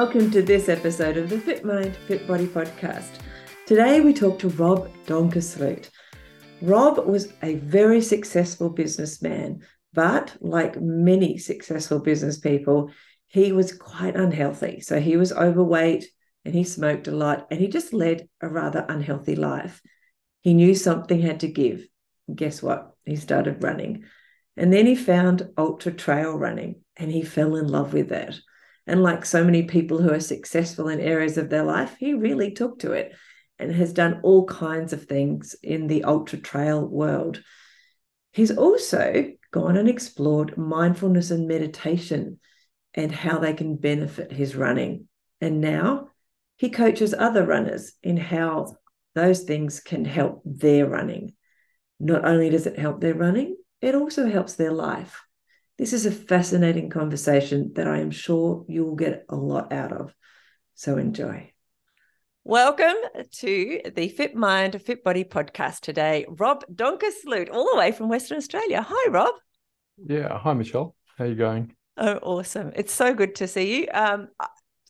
Welcome to this episode of the Fit Mind, Fit Body podcast. Today we talk to Rob Donkersloot. Rob was a very successful businessman, but like many successful business people, he was quite unhealthy. So he was overweight and he smoked a lot and he just led a rather unhealthy life. He knew something had to give. guess what? He started running. And then he found ultra trail running and he fell in love with that. And like so many people who are successful in areas of their life, he really took to it and has done all kinds of things in the ultra trail world. He's also gone and explored mindfulness and meditation and how they can benefit his running. And now he coaches other runners in how those things can help their running. Not only does it help their running, it also helps their life. This is a fascinating conversation that I am sure you will get a lot out of. So enjoy. Welcome to the Fit Mind, Fit Body podcast today. Rob Donkersloot, all the way from Western Australia. Hi, Rob. Yeah. Hi, Michelle. How you going? Oh, awesome. It's so good to see you. Um,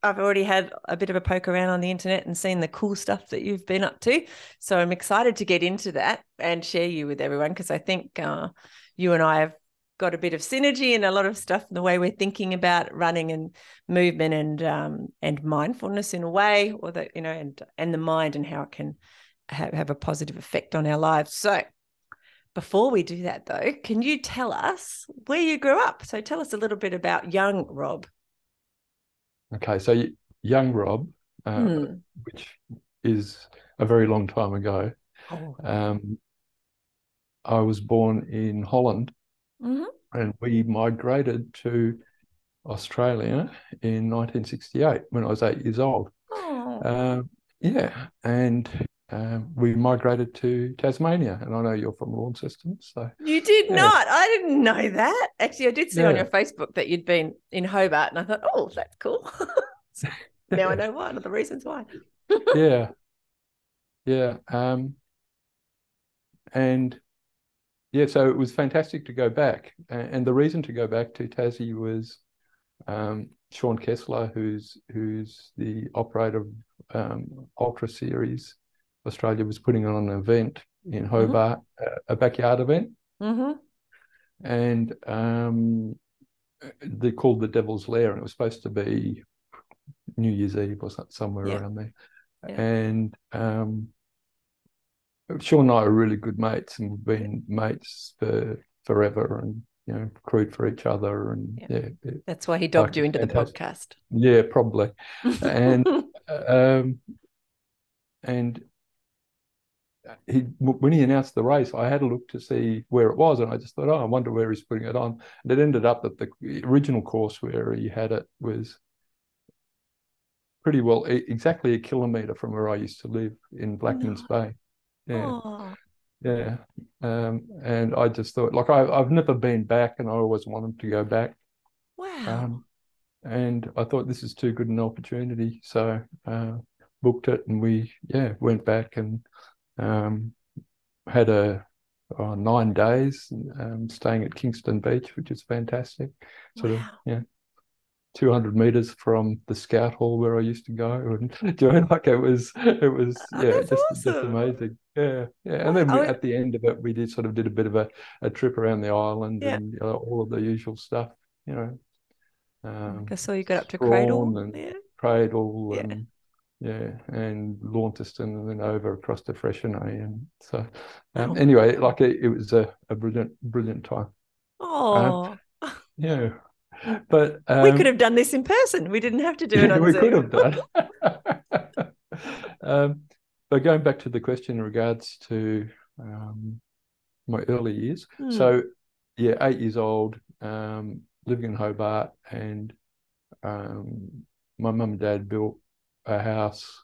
I've already had a bit of a poke around on the internet and seen the cool stuff that you've been up to. So I'm excited to get into that and share you with everyone because I think uh, you and I have got a bit of synergy and a lot of stuff in the way we're thinking about running and movement and um, and mindfulness in a way, or that you know, and and the mind and how it can have, have a positive effect on our lives. So before we do that though, can you tell us where you grew up? So tell us a little bit about young Rob. Okay, so young Rob, uh, hmm. which is a very long time ago. Oh. Um, I was born in Holland Mm-hmm. And we migrated to Australia in 1968 when I was eight years old. Uh, yeah, and uh, we migrated to Tasmania, and I know you're from Launceston, so you did yeah. not. I didn't know that. Actually, I did see yeah. on your Facebook that you'd been in Hobart, and I thought, oh, that's cool. now I know one of the reasons why. yeah, yeah, um, and yeah, so it was fantastic to go back. And the reason to go back to Tassie was um, Sean Kessler, who's who's the operator of um, Ultra Series. Australia was putting on an event in mm-hmm. Hobart, mm-hmm. a backyard event. Mm-hmm. And um, they called the Devil's Lair, and it was supposed to be New Year's Eve or somewhere yeah. around there. Yeah. And um, Sean and I are really good mates and we've been mates for forever and you know crewed for each other and yeah, yeah that's why he dogged like, you into the podcast. Yeah probably. And um and he when he announced the race i had a look to see where it was and i just thought oh i wonder where he's putting it on. And it ended up that the original course where he had it was pretty well exactly a kilometre from where i used to live in blackmans bay yeah. Aww. Yeah. Um, and I just thought, like, I, I've never been back and I always wanted to go back. Wow. Um, and I thought this is too good an opportunity. So uh, booked it and we, yeah, went back and um, had a oh, nine days um, staying at Kingston Beach, which is fantastic. Sort wow. of, yeah. 200 meters from the scout hall where I used to go and doing like it was it was oh, yeah just, awesome. just amazing yeah yeah and then we, at the end of it we did sort of did a bit of a, a trip around the island yeah. and uh, all of the usual stuff you know um, I saw you got up to Cradle and yeah. Cradle yeah. and yeah and Launceston and then over across to Freycinet and so um, oh. anyway like it, it was a, a brilliant brilliant time oh um, yeah but um, we could have done this in person. We didn't have to do it on we Zoom. could have done. um, but going back to the question in regards to um, my early years, mm. so yeah, eight years old, um, living in Hobart, and um, my mum and dad built a house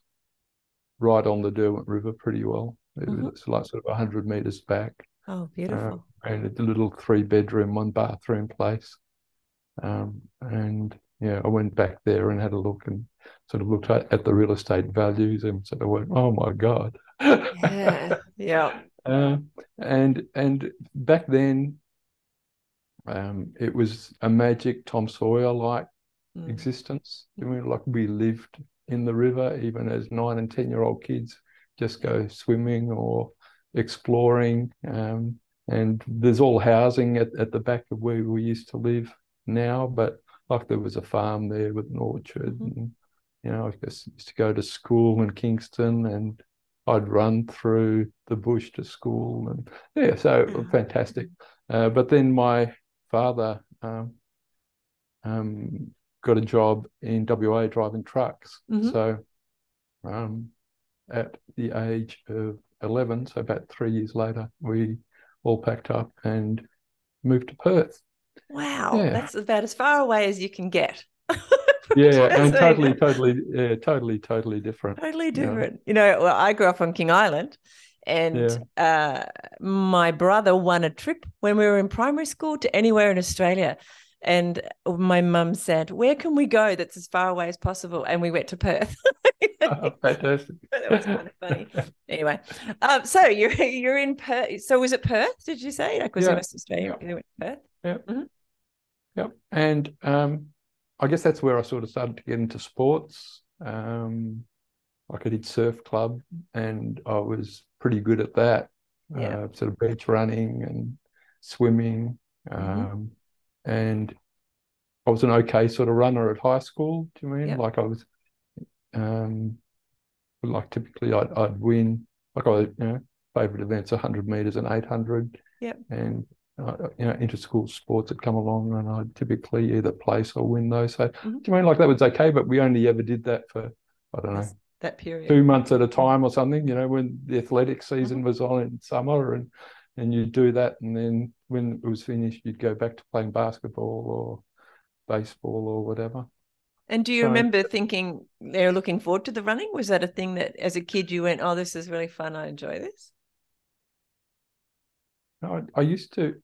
right on the Derwent River pretty well. It Mhm. was like sort of 100 meters back. Oh, beautiful. Uh, and a little three bedroom, one bathroom place. Um, and yeah, I went back there and had a look and sort of looked at, at the real estate values and sort of went, oh my God. yeah. Yeah. Uh, and and back then, um, it was a magic Tom Sawyer like Mm. existence. I mean, like we lived in the river, even as nine and ten year old kids, just go swimming or exploring. Um, and there's all housing at, at the back of where we used to live now, but like there was a farm there with an orchard. Mhm. And, you know, I guess used to go to school in Kingston and I'd run through the bush to school. And yeah, so Yeah. fantastic. Uh, but then my father um, um, got a job in WA driving trucks. Mhm. So um, at the age of 11, so about three years later, we all packed up and moved to Perth. Wow. Yeah. That's about as far away as you can get. Yeah, and totally, totally, yeah, totally, totally different. Totally Yeah. different. You know, well, I grew up on King Island and uh, my brother won a trip when we were in primary school to anywhere in Australia. And my mum said, Where can we go that's as far away as possible? And we went to Perth. Oh, fantastic. that was kind of funny. Anyway, um, so you're you're in Perth. So was it Perth? Did you say? Like was it Yeah. West Australia? You went to Perth. Yep. And um, I guess that's where I sort of started to get into sports. Um, like I did surf club and I was pretty good at that. Yeah. Uh, sort of beach running and swimming. Mhm. Um, and I was an okay sort of runner at high school. Do you mean? Like I was, um, like typically I'd, I'd win, like I, you know, favorite events, 100 meters and 800. Yep. And uh, you know, inter-school sports had come along, and I'd typically either place or win those. So, Mhm. do you mean like that was okay? But we only ever did that for I don't know that period. two months at a time or something. You know, when the athletic season Mm-hmm. was on in summer, and and you do that, and then when it was finished, you'd go back to playing basketball or baseball or whatever. And do you So- remember thinking they're looking forward to the running? Was that a thing that as a kid you went, Oh, this is really fun, I enjoy this? I, I used to.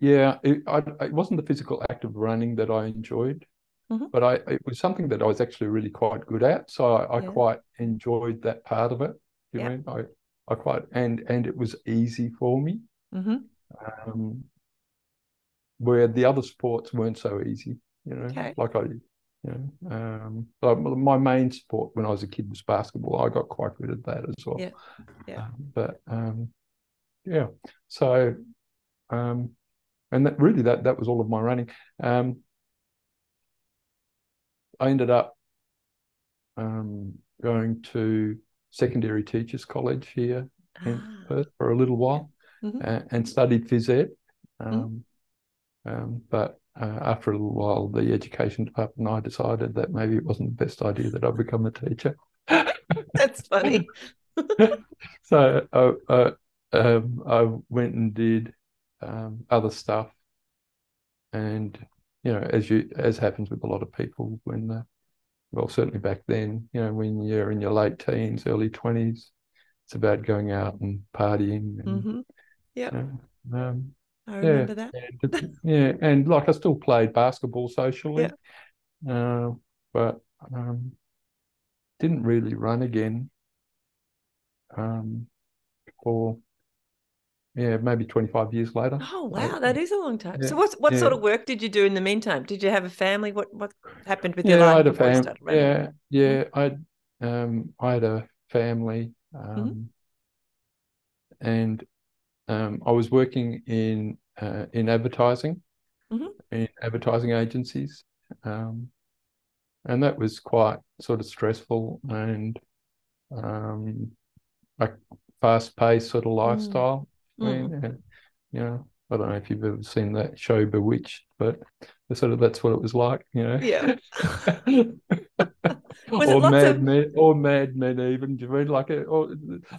Yeah, it, I, it wasn't the physical act of running that I enjoyed, Mhm. but I it was something that I was actually really quite good at. So I, I Yeah. quite enjoyed that part of it. You Yeah. mean I I quite and and it was easy for me. Mm-hmm. Um, where the other sports weren't so easy. You know, Okay. like I, you know, um, like my main sport when I was a kid was basketball. I got quite good at that as well. Yeah. Yeah. Um, but um, yeah, so um, and that really that that was all of my running. Um, I ended up um, going to secondary teachers college here in Ah, Perth for a little while Mhm. uh, and studied phys ed. Mm-hmm. Um, um, but uh, after a little while, the education department and I decided that maybe it wasn't the best idea that I become a teacher. That's funny. So I, uh, um, I went and did um, other stuff, and you know, as you as happens with a lot of people when the well, certainly back then, you know, when you're in your late teens, early twenties, it's about going out and partying and hmm Yeah, you know, um, I yeah, remember that. and yeah, and like I still played basketball socially, uh, but um, didn't really run again um, for yeah maybe 25 years later. Oh wow, that is a long time. So yeah, what what sort of work did you do in the meantime? Did you have a family? What what happened with your yeah, I had a before you fam- started running? yeah, yeah, I um I had a family Mm-hmm. um and um I was working in uh, in advertising Mhm. in advertising agencies um and that was quite sort of stressful and um a fast paced sort of lifestyle I Mm. mean, you know I don't know if you've ever seen that show Bewitched but sort of that's what it was like you know Yeah. Or Mad of- Men, or Mad Men, even. Do you mean like it? Or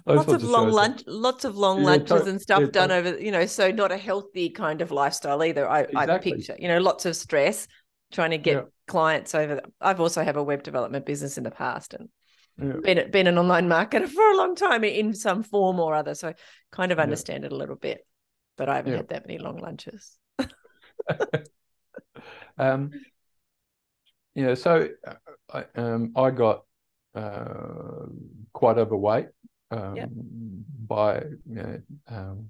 Lots of long lunch, lots of long Yeah, lunches and stuff yeah, done over, you know, so not a healthy kind of lifestyle either. I, I picture, you know, lots of stress, trying to get Yeah. clients over. I've also have a web development business in the past, and Yeah. been been an online marketer for a long time in some form or other. So I kind of Yeah. understand it a little bit, but I haven't Yeah. had that many long lunches. Um, yeah, so uh, I, um, I got uh, quite overweight um, Yep. by you know, um,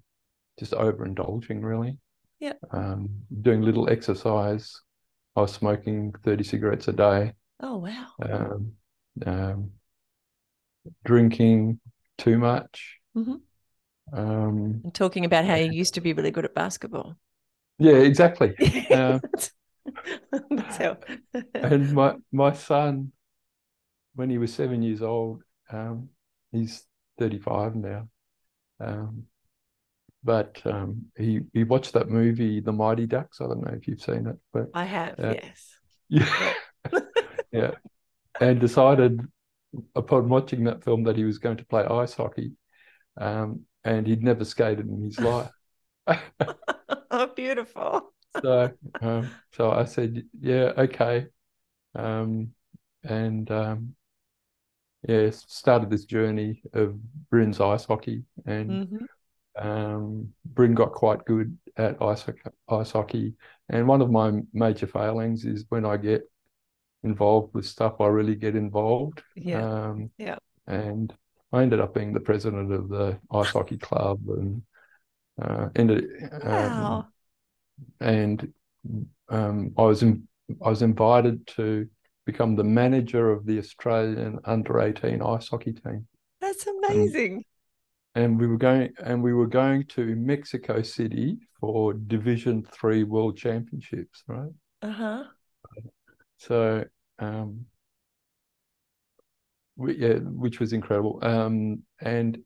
just overindulging, really. Yeah. Um, doing little exercise. I was smoking 30 cigarettes a day, Oh wow. um, um, drinking too much. Mhm. Um, talking about how you used to be really good at basketball. yeah, exactly. Uh, and my my son, when he was seven years old, um, he's 35 now. Um, but um, he he watched that movie, The Mighty Ducks. I don't know if you've seen it, but I have, Uh, yes. yeah, yeah, and decided upon watching that film that he was going to play ice hockey, um, and he'd never skated in his life. oh, beautiful. so um, so I said, yeah, okay, um, and um, yeah, started this journey of Bryn's ice hockey, and Mhm. um, Bryn got quite good at ice ice hockey. And one of my major failings is when I get involved with stuff, I really get involved. Yeah. Um, Yeah. And I ended up being the president of the ice hockey club, and uh, ended. Um, Wow. and um, I was in, I was invited to become the manager of the Australian under eighteen ice hockey team, That's amazing. and we were going and we were going to Mexico City for Division Three World Championships, right? Uh-huh. So, um, we, yeah, which was incredible. Um, and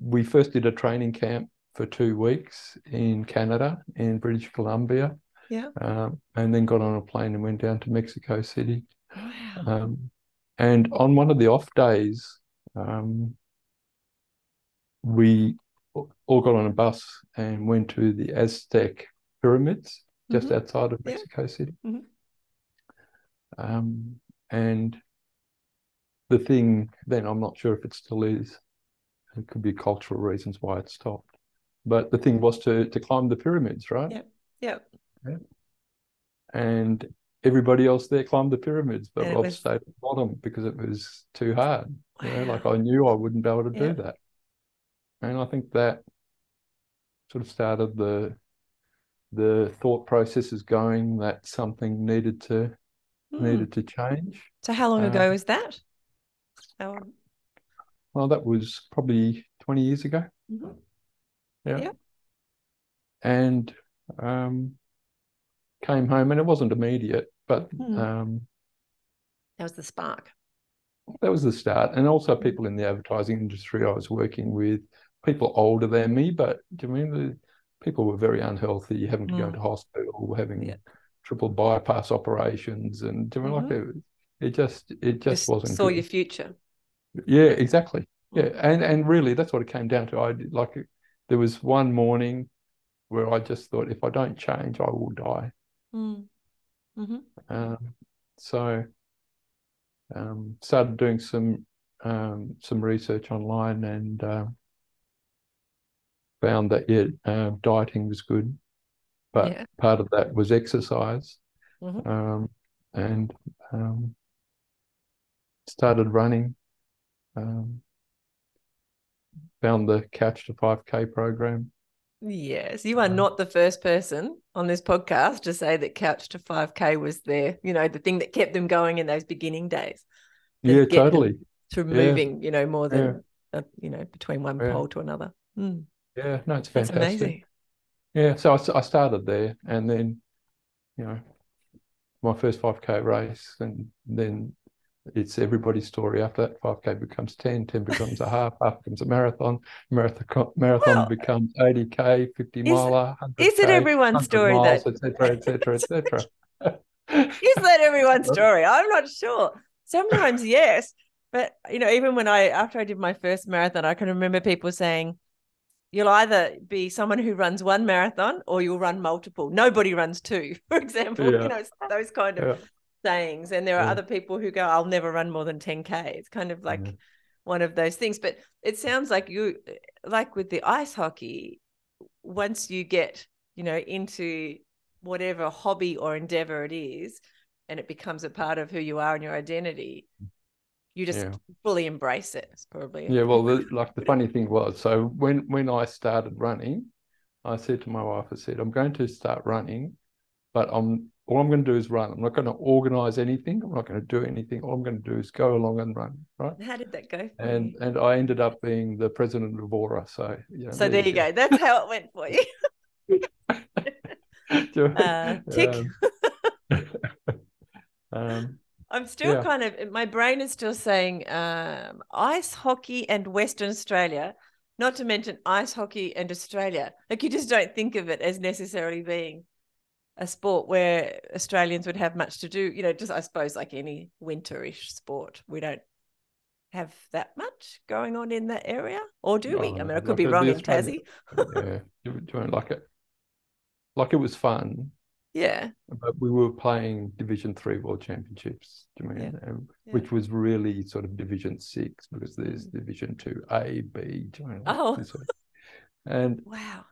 we first did a training camp for two weeks in Canada, in British Columbia. Yeah. Um, and then got on a plane and went down to Mexico City. Wow. Um, and on one of the off days, um, we all got on a bus and went to the Aztec pyramids just Mhm. outside of Yeah. Mexico City. Mhm. Um, and the thing then, I'm not sure if it still is, it could be cultural reasons why it stopped. But the thing was to to climb the pyramids, right? Yep. Yep. yep. And everybody else there climbed the pyramids, but And Rob was- stayed at the bottom because it was too hard. You know, like I knew I wouldn't be able to Yeah. do that. And I think that sort of started the the thought processes going that something needed to Hmm. needed to change. So how long uh, ago was that? How, Well, that was probably 20 years ago. Mhm. Yeah. Yep. And um, came home, and it wasn't immediate, but Hmm. um, that was the spark. that was the start. And also people in the advertising industry I was working with, people older than me, but do you mean the people were very unhealthy, having to go Mm. into hospital, having Yeah. Triple bypass operations, and you mean like it, it just it just, wasn't saw good. your future. Yeah, exactly. Yeah, and and really that's what it came down to. I like there was one morning where I just thought if I don't change, I will die. Mm. hmm Um, so um, started doing some um, some research online and uh, found that yeah, uh, dieting was good, but Yeah. part of that was exercise, Mhm. um, and um, started running. Um, found the Couch to 5K program. Yes, you are Um, not the first person on this podcast to say that Couch to 5K was their, you know, the thing that kept them going in those beginning days. Yeah, totally. To Yeah. moving, you know, more than, uh, you know, between one Yeah. pole to another. Mm, Yeah, no, it's fantastic. Yeah, so I started there, and then, you know, my first 5K race, and then it's everybody's story. After that, 5K becomes 10, 10 becomes a half, half becomes a marathon, marathon marathon Well, becomes 80K, 50 is- miler, Is it everyone's story miles, that et cetera, et cetera, et cetera. is that everyone's story? I'm not sure. Sometimes yes, but you know, even when I after I did my first marathon, I can remember people saying, you'll either be someone who runs one marathon or you'll run multiple. Nobody runs two, for example. Yeah. You know, those kind of Yeah. sayings. And there are Yeah. other people who go, I'll never run more than 10K. It's kind of like one of those things. But it sounds like you, like with the ice hockey, once you get, you know, into whatever hobby or endeavor it is, and it becomes a part of who you are and your identity, mm. You just Yeah. fully embrace it. It's probably Yeah, well, the, like the funny thing was, so when when I started running, I said to my wife, I said, I'm going to start running, but I'm all I'm going to do is run. I'm not going to organize anything. I'm not going to do anything. All I'm going to do is go along and run, right? How did that go? for And you? and I ended up being the president of Aura. So you know, so there you go. That's how it went for you. Uh, tick. Um, um, I'm still Yeah. kind of my brain is still saying um, ice hockey and Western Australia, not to mention ice hockey and Australia. Like you just don't think of it as necessarily being a sport where Australians would have much to do. You know, just I suppose like any winterish sport, we don't have that much going on in that area, or do we? I mean, I could be wrong in Tassie. yeah, you don't like it. Like it was fun, Yeah, but we were playing Division Three World Championships. Do you mean, um, yeah. which was really sort of Division Six because there's Division Two A, B. You know, Oh. sort of- and wow.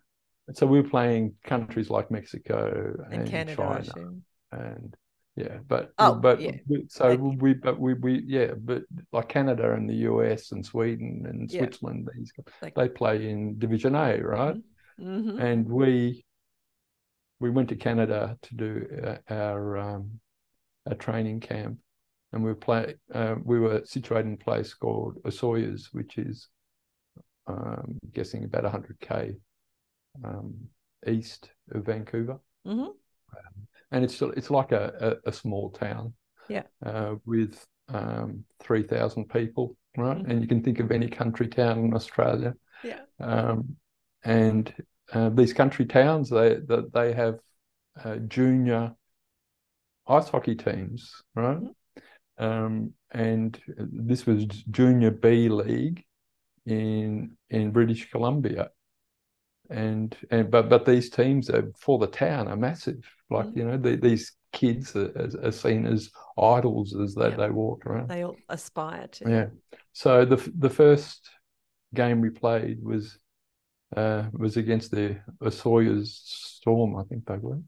so we were playing countries like Mexico And, and, Canada, China, and yeah, but Oh, but yeah. so we but we we yeah, but like Canada and the US and Sweden and Yeah. Switzerland, these Like- they play in Division A, right? Mhm. and we we went to Canada to do uh, our um, a training camp, and we play uh, we were situated in a place called Osoyoos, which is um, guessing about hundred k um, east of Vancouver, Mhm. and it's it's like a, a, a small town, Yeah. uh, with um, three thousand people, right? Mhm. And you can think of any country town in Australia, Yeah. um, and uh, these country towns they that they have uh, junior ice hockey teams, right? Um, and this was junior B league in in British Columbia, and and but but these teams are for the town are massive. Like Mhm. you know the, these kids are, are- are seen as idols as they, Yeah. they walk around. They all aspire to. Yeah. So the the first game we played was uh, was against the Osoyoos Storm, I think they were,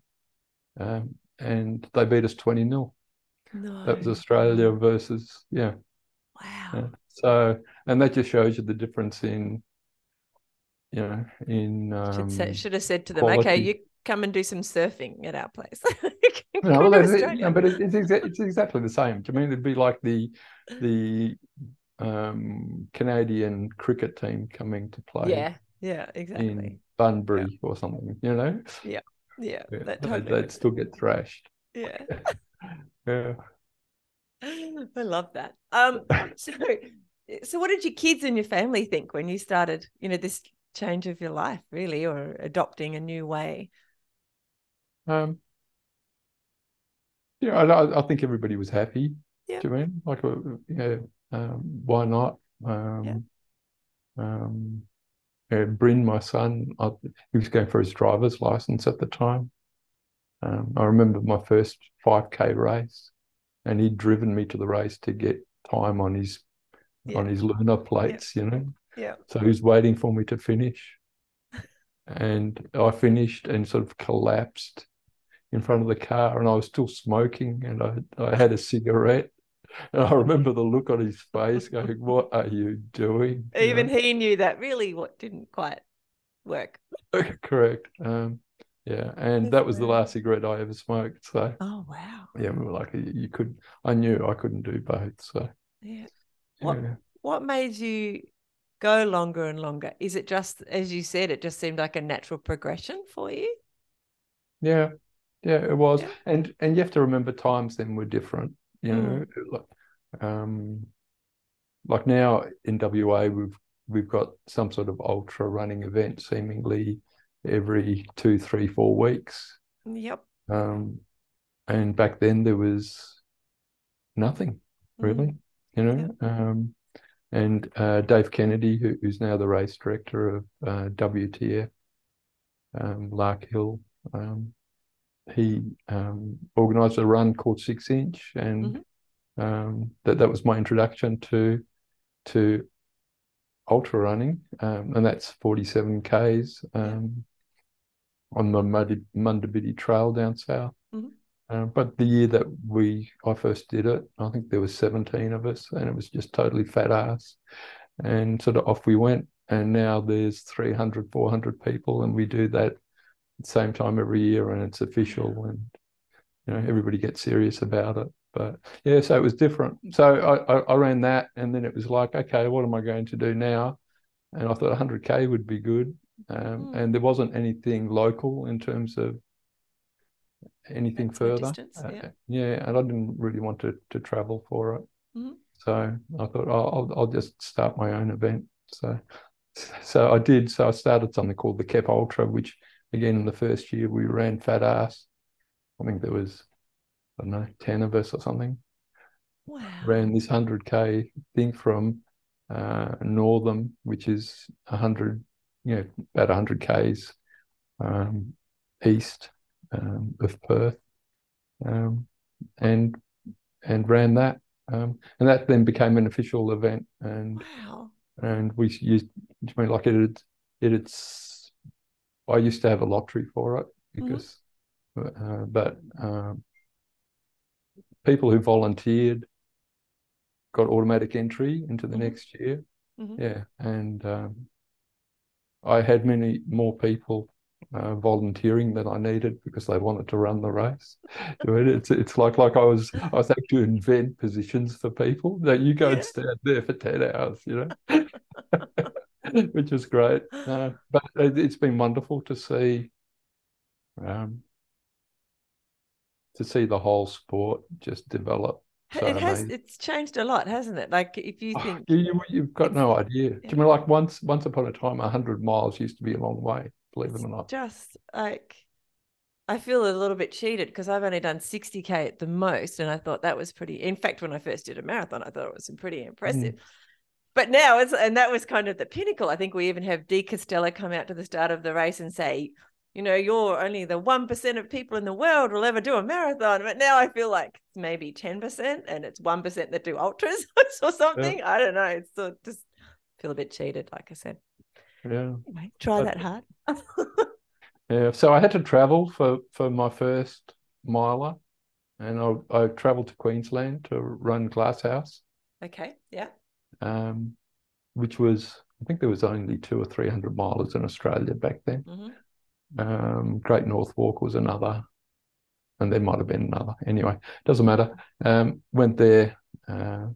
um, and they beat us twenty 0 No. That was Australia versus yeah. Wow. yeah. So and that just shows you the difference in, you know, in um, should, say, should have said to them, okay, you come and do some surfing at our place. No, well, it. No, but it, it's exa- it's exactly the same. Do you mean it'd be like the the um, Canadian cricket team coming to play yeah, yeah, exactly. in Bunbury or something? You know, Yeah, Yeah, that they- totally they'd still get thrashed. Yeah. Yeah. I love that. Um, so, so what did your kids and your family think when you started, you know, this change of your life, really, or adopting a new way? Um, yeah, I, I- think everybody was happy. Yeah. Do you mean like, uh, yeah, um, why not? Um, um, yeah, Bryn, my son, I, he was going for his driver's license at the time. Um, I remember my first 5K race, and he'd driven me to the race to get time on his on his lunar plates, you know. Yeah. So he was waiting for me to finish. And I finished and sort of collapsed in front of the car, and I was still smoking, and I, I had a cigarette. And I remember the look on his face going, What are you doing? You Even know? he knew that really what didn't quite work. Correct. Um, yeah. And that was the last cigarette I ever smoked. So, Oh, wow. yeah, we were like, you you could, I knew I couldn't do both. So, Yeah. What yeah. what made you go longer and longer? Is it just as you said, it just seemed like a natural progression for you? Yeah, yeah, it was, Yeah. and and you have to remember times then were different. You Mm. know, like, um, like now in WA we've we've got some sort of ultra running event seemingly every two, three, four weeks. Yep. Um, and back then there was nothing Mm. really, you know. Um, and uh, Dave Kennedy, who, who's now the race director of uh, WTF, um, Larkhill. Um, he um, organised a run called Six Inch, and mm-hmm. um, that that was my introduction to to ultra running, um, and that's forty seven k's um, on the Munda Biddi Trail down south. Mm-hmm. Uh, but the year that we I first did it, I think there was 17 of us, and it was just totally fat ass. And sort of off we went. And now there's 300, 400 people, and we do that same time every year, and it's official, and you know everybody gets serious about it. But yeah, so it was different. So I, I, I ran that, and then it was like, okay, what am I going to do now? And I thought 100k would be good, um, mm. and there wasn't anything local in terms of anything That's further. Distance, uh, yeah. yeah. and I didn't really want to to travel for it. Mm-hmm. So I thought oh, I'll I'll just start my own event. So so I did. So I started something called the Kep Ultra, which again in the first year we ran fat ass. I think there was I don't know ten of us or something. Wow. Ran this hundred k thing from uh, Northam, which is hundred, you know, about hundred k's um, east um, of Perth, um, and and ran that, um, and that then became an official event, and wow. and we used I mean like it had, it it's I used to have a lottery for it mm-hmm. because, mm-hmm. uh, but um, people who volunteered got automatic entry into the mm-hmm. next year, mm-hmm. yeah, and um, I had many more people uh, volunteering than I needed because they wanted to run the race. it's it's like like I was I was having to invent positions for people that you go and stand there for ten hours, you know, which is great. Uh, but it's been wonderful to see. Um, to see the whole sport just develop so it has it's changed a lot hasn't it like if you oh, think oh, you, have got no idea yeah. do you mean like once once upon a time 100 miles used to be a long way believe it or not. Just like I feel a little bit cheated because I've only done 60k at the most, and I thought that was pretty. In fact, when I first did a marathon, I thought it was pretty impressive. Mm. But now it's and that was kind of the pinnacle. I think we even have De Castella come out to the start of the race and say, you know, you're only the one percent of people in the world will ever do a marathon. But now I feel like maybe ten percent, and it's one percent that do ultras or something. Yeah. I don't know. It's so just feel a bit cheated, like I said. Yeah. Anyway, try but, that hard. yeah. So I had to travel for for my first miler, and I I travelled to Queensland to run Glasshouse. Okay. Yeah. Um, which was I think there was only two or three hundred milers in Australia back then. Mm-hmm. Um, Great North Walk was another, and there might have been another. Anyway, doesn't matter. Um, went there, uh,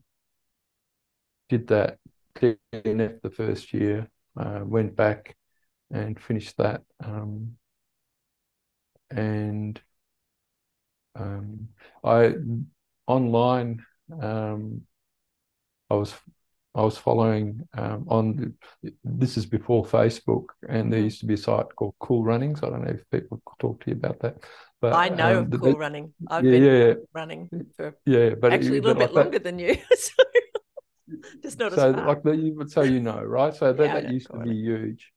did that DNF the first year, uh, went back and finished that. Um, and um, I online um, I was I was following um, on this is before Facebook, and there used to be a site called Cool Runnings. I don't know if people talk to you about that. But I know um, of Cool Running. I've yeah, been yeah, running for yeah, but actually it, a little bit like longer that, than you. so just not so as far. like the, so you know right so that, yeah, that used to be huge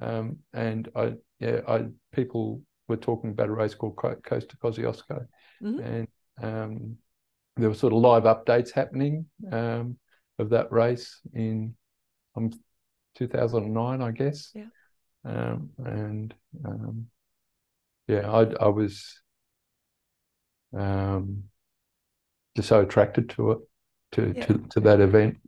um, and i yeah i people were talking about a race called coast to kosciuszko mm-hmm. and um, there were sort of live updates happening um, of that race in um, 2009 i guess yeah um, and um, yeah i i was um, just so attracted to it to yeah. to, to that event.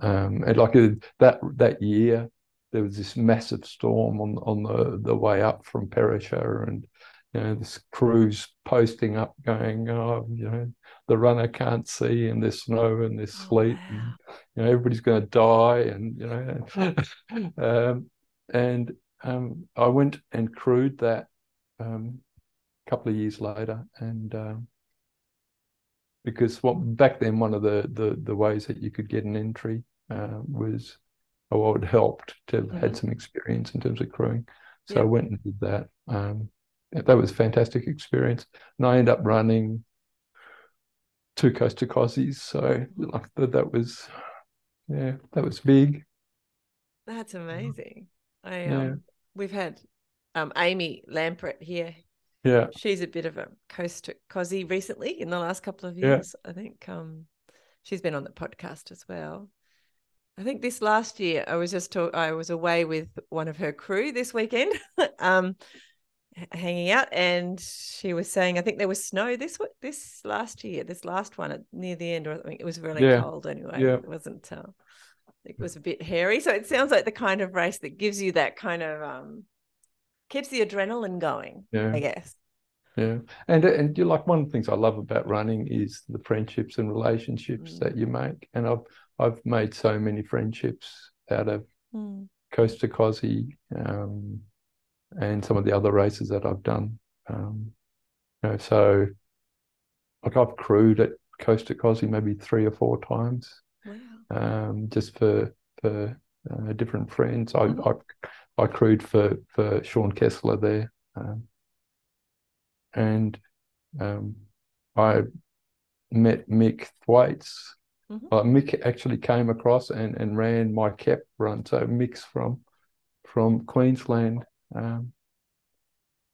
Um, and like uh, that that year, there was this massive storm on on the the way up from Perisher, and you know this crews posting up, going, oh, you know, the runner can't see, and there's snow and there's oh, sleet, wow. and you know everybody's going to die, and you know, um, and um, I went and crewed that um, a couple of years later, and um, because what back then one of the the, the ways that you could get an entry uh, was oh, it helped to have had some experience in terms of crewing. So I went and did that. Um, that was a fantastic experience, and I ended up running two coast to Cossies. So like that, that was yeah, that was big. That's amazing. I Yeah. um, we've had um Amy Lampret here. Yeah, She's a bit of a coast to cosy recently in the last couple of years. Yeah. I think um she's been on the podcast as well. I think this last year I was just talk- I was away with one of her crew this weekend, um, hanging out, and she was saying I think there was snow this this last year, this last one at, near the end, or I think it was really Yeah. cold anyway. Yeah. It wasn't. Uh, it was a bit hairy, so it sounds like the kind of race that gives you that kind of um, keeps the adrenaline going. yeah. I guess. Yeah, and and you like one of the things I love about running is the friendships and relationships Mm. that you make, and I've I've made so many friendships out of Mm. Coast to Cosy, um, and some of the other races that I've done. Um, you know, so like I've crewed at Costa to Cosy maybe three or four times, Wow. um, just for for uh, different friends. I, Mhm. I I crewed for for Sean Kessler there, um, and um, I met Mick Thwaites. Mhm. Uh, Mick actually came across and and ran my cap run. So Mick's from from Queensland, um,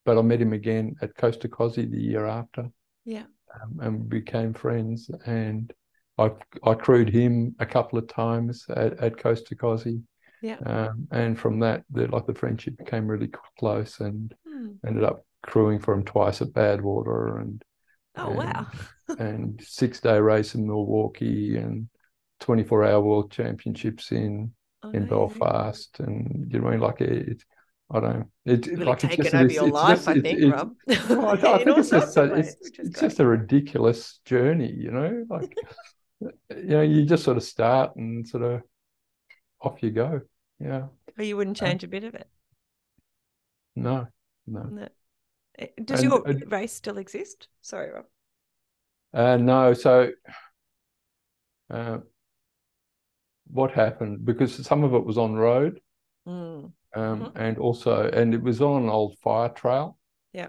but I met him again at Costa Cosy the year after Yeah. um, and we became friends. And I I crewed him a couple of times at, at to Cosy. Yeah. Um, and from that, the, like the friendship became really close, and Hmm. ended up crewing for him twice at Badwater, and Oh wow. and six day race in Milwaukee, and twenty four hour World Championships in in Amazing. Belfast, and you know what I mean like it. It I don't. It, it Really like it's taken just over your it's life, just- I think, it's- Rob. well, I, I think it's just a, it's, it's just a ridiculous journey, you know. Like you know, you just sort of start and sort of off you go. Yeah. Or you wouldn't Uh, change a bit of it. No. No. No. Eh, Does And- your and- race still exist? Sorry, Rob. Uh, no. So, uh, what happened? Because some of it was on road, Mm. um, Mhm. and also, and it was on an old fire trail. Yeah.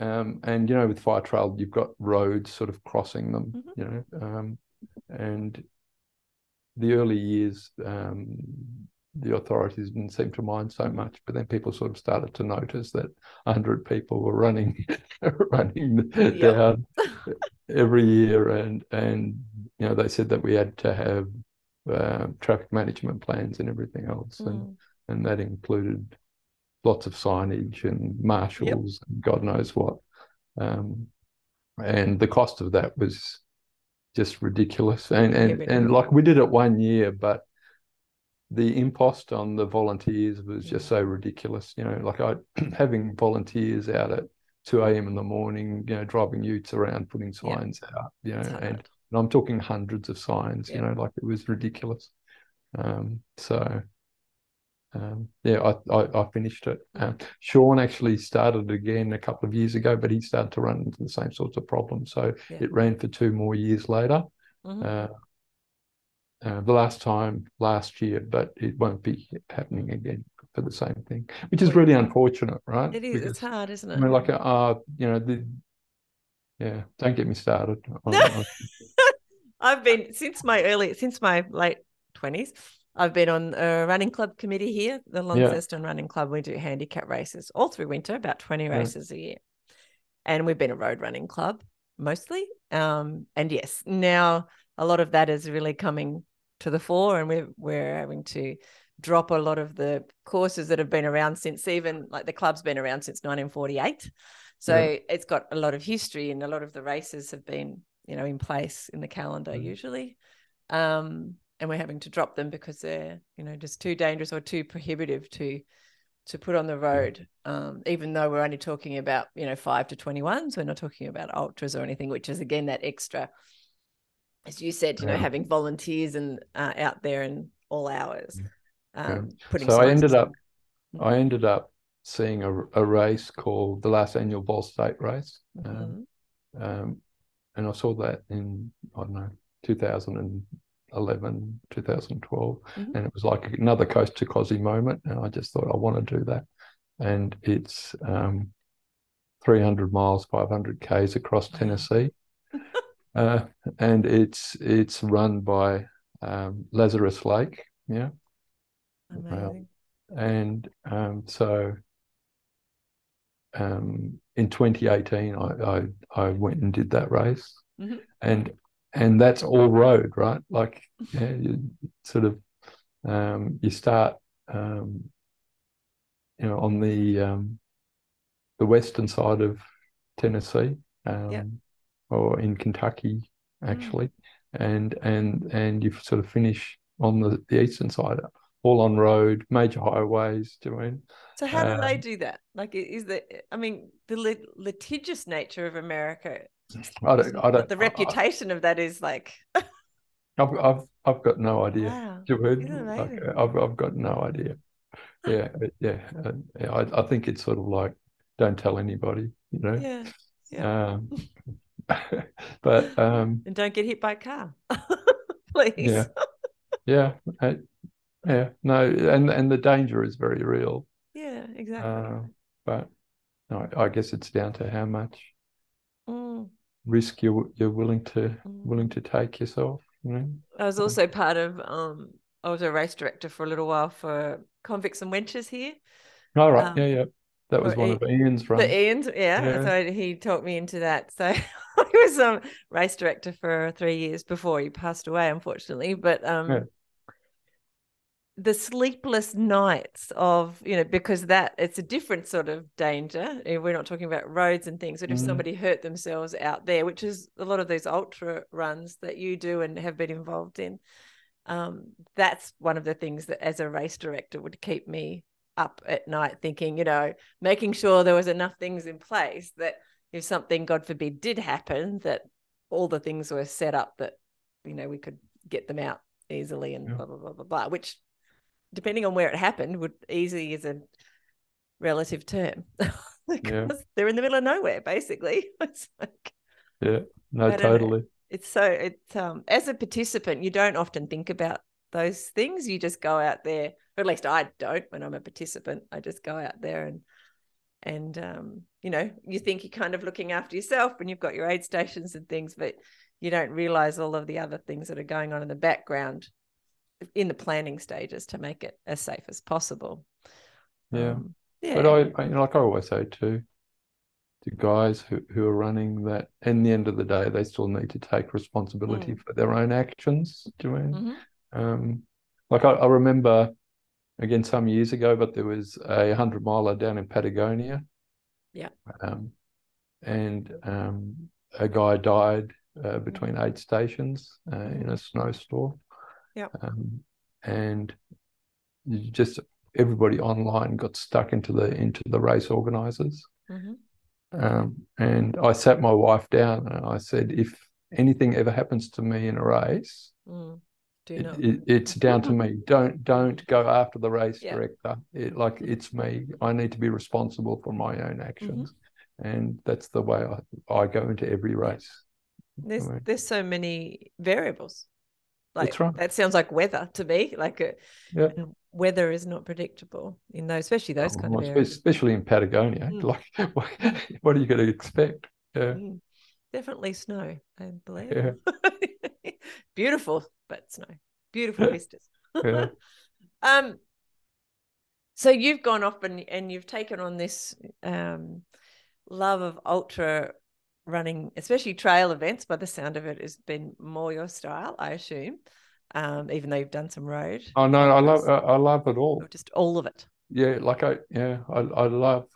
Um, and you know, with fire trail, you've got roads sort of crossing them. Mhm. You know, um, and the early years, um, the authorities didn't seem to mind so much, but then people sort of started to notice that a hundred people were running, running Yep. down every year, and and you know they said that we had to have uh, traffic management plans and everything else, Mm. and that included lots of signage and marshals and God knows what. Um, and the cost of that was just ridiculous. And and and like we did it one year, but the impost on the volunteers was just so ridiculous. You know, like I having volunteers out at 2 a.m. in the morning, you know, driving utes around, putting signs out, you know, and, and I'm talking hundreds of signs, you know, like it was ridiculous. Um, so um, yeah, I, I, I finished it. Um, Sean actually started again a couple of years ago, but he started to run into the same sorts of problems. So Yeah. it ran for two more years later. Mhm. Uh, uh, the last time last year, but it won't be happening again for the same thing, which is really unfortunate, right? It is. It's hard, isn't it? I mean, like, uh, you know, the, yeah, don't get me started. on- on- I've been since my early, since my late twenties. I've been on a running club committee here, the Launceston Running Club. We do handicap races all through winter, about twenty Yeah. races a year, and we've been a road running club mostly. Um, and yes, now a lot of that is really coming to the fore, and we're we're having to drop a lot of the courses that have been around since even like the club's been around since 1948. So Yeah. it's got a lot of history, and a lot of the races have been you know in place in the calendar Mm. usually. Um, and we're having to drop them because they're you know just too dangerous or too prohibitive to to put on the road um, even though we're only talking about you know 5 to 21s we're not talking about ultras or anything which is again that extra as you said you know Yeah. having volunteers and uh, out there in all hours um, putting So I ended and up. I ended up seeing a, a race called the last annual Vol State race. Um, Mhm. um, and I saw that in, I don't know, 2011, 2012. Mhm. And it was like another coast to Cosy moment. And I just thought, I want to do that. And it's um, 300 miles, 500 Ks across Tennessee. uh, and it's it's run by um, Lazarus Lake. Yeah. Amazing. and um, so um, in 2018 I, I, I went and did that race Mhm. and and that's all road right like yeah, you sort of um, you start um, you know on the um, the western side of Tennessee um, or in Kentucky Mm. actually and and and you sort of finish on the, the eastern side all on road major highways do you know what I mean? So how do they Um, do that? Like, is the I mean, the lit- litigious nature of America, I don't, I don't, the I- reputation of that is like, I, have I've, I've got no idea. wow, you know I Isn't mean? it Like? I've, I've got no idea. Yeah, uh, yeah, uh. I, I think it's sort of like, don't tell anybody, you know. yeah, yeah. Um, but um, and don't get hit by a car, please. yeah, yeah, uh, yeah. No, and and the danger is very real. Yeah, exactly. Uh, but no, I guess it's down to how much Mm, risk you're you're willing to mm. willing to take yourself. You know. I was also part of um I was a race director for a little while for Convicts and Wenches here. All right. Um, yeah, yeah. That was one of Ian's runs. The Ian's, yeah. Yeah. So he taught me into that. So I was um race director for three years before he passed away, unfortunately. But um Yeah. The sleepless nights of, you know, because that it's a different sort of danger. We're not talking about roads and things, but if Mhm. somebody hurt themselves out there, which is a lot of those ultra runs that you do and have been involved in, um, that's one of the things that as a race director would keep me up at night thinking, you know, making sure there was enough things in place that if something, God forbid, did happen, that all the things were set up that, you know, we could get them out easily and Yeah. blah, blah, blah, blah, blah, which depending on where it happened would easy is a relative term because they're in the middle of nowhere, basically. It's like, Yeah. No, don't know. totally. it's so it's um as a participant you don't often think about those things you just go out there or at least i don't when i'm a participant i just go out there and and um you know you think you're kind of looking after yourself and you've got your aid stations and things but you don't realize all of the other things that are going on in the background in the planning stages to make it as safe as possible Yeah. Um, yeah But I, I, you know, like I always say too, the guys who, who are running that, in the end of the day, they still need to take responsibility Mm. for their own actions. Do you mean? Mhm. Um, like I, I remember again some years ago, but there was a hundred miler down in Patagonia. Yeah. Um, and um, a guy died uh, between eight stations uh, in a snowstorm. Yeah. Um, and just everybody online got stuck into the into the race organizers. Mhm. Um, and I sat my wife down and I said, if anything ever happens to me in a race, Mm. it, it, it's down to me. Don't don't go after the race Yeah. director. It, like it's me. I need to be responsible for my own actions, and that's the way I, I go into every race. There's Right. there's so many variables. Like That's right. that sounds like weather to me. Like a, Yeah. and weather is not predictable in those, especially those kind Well, of areas. especially in Patagonia. Mm. Like, what, what are you going to expect? Yeah, Mm. Definitely snow, I believe. Yeah. Beautiful, but snow. Beautiful vistas. yeah, Um, so you've gone off and and you've taken on this um love of ultra running, especially trail events. By the sound of it, has been more your style, I assume. Um, even though you've done some road, Oh no, I love I, I love it all. just all of it. Yeah, like I yeah, I, I love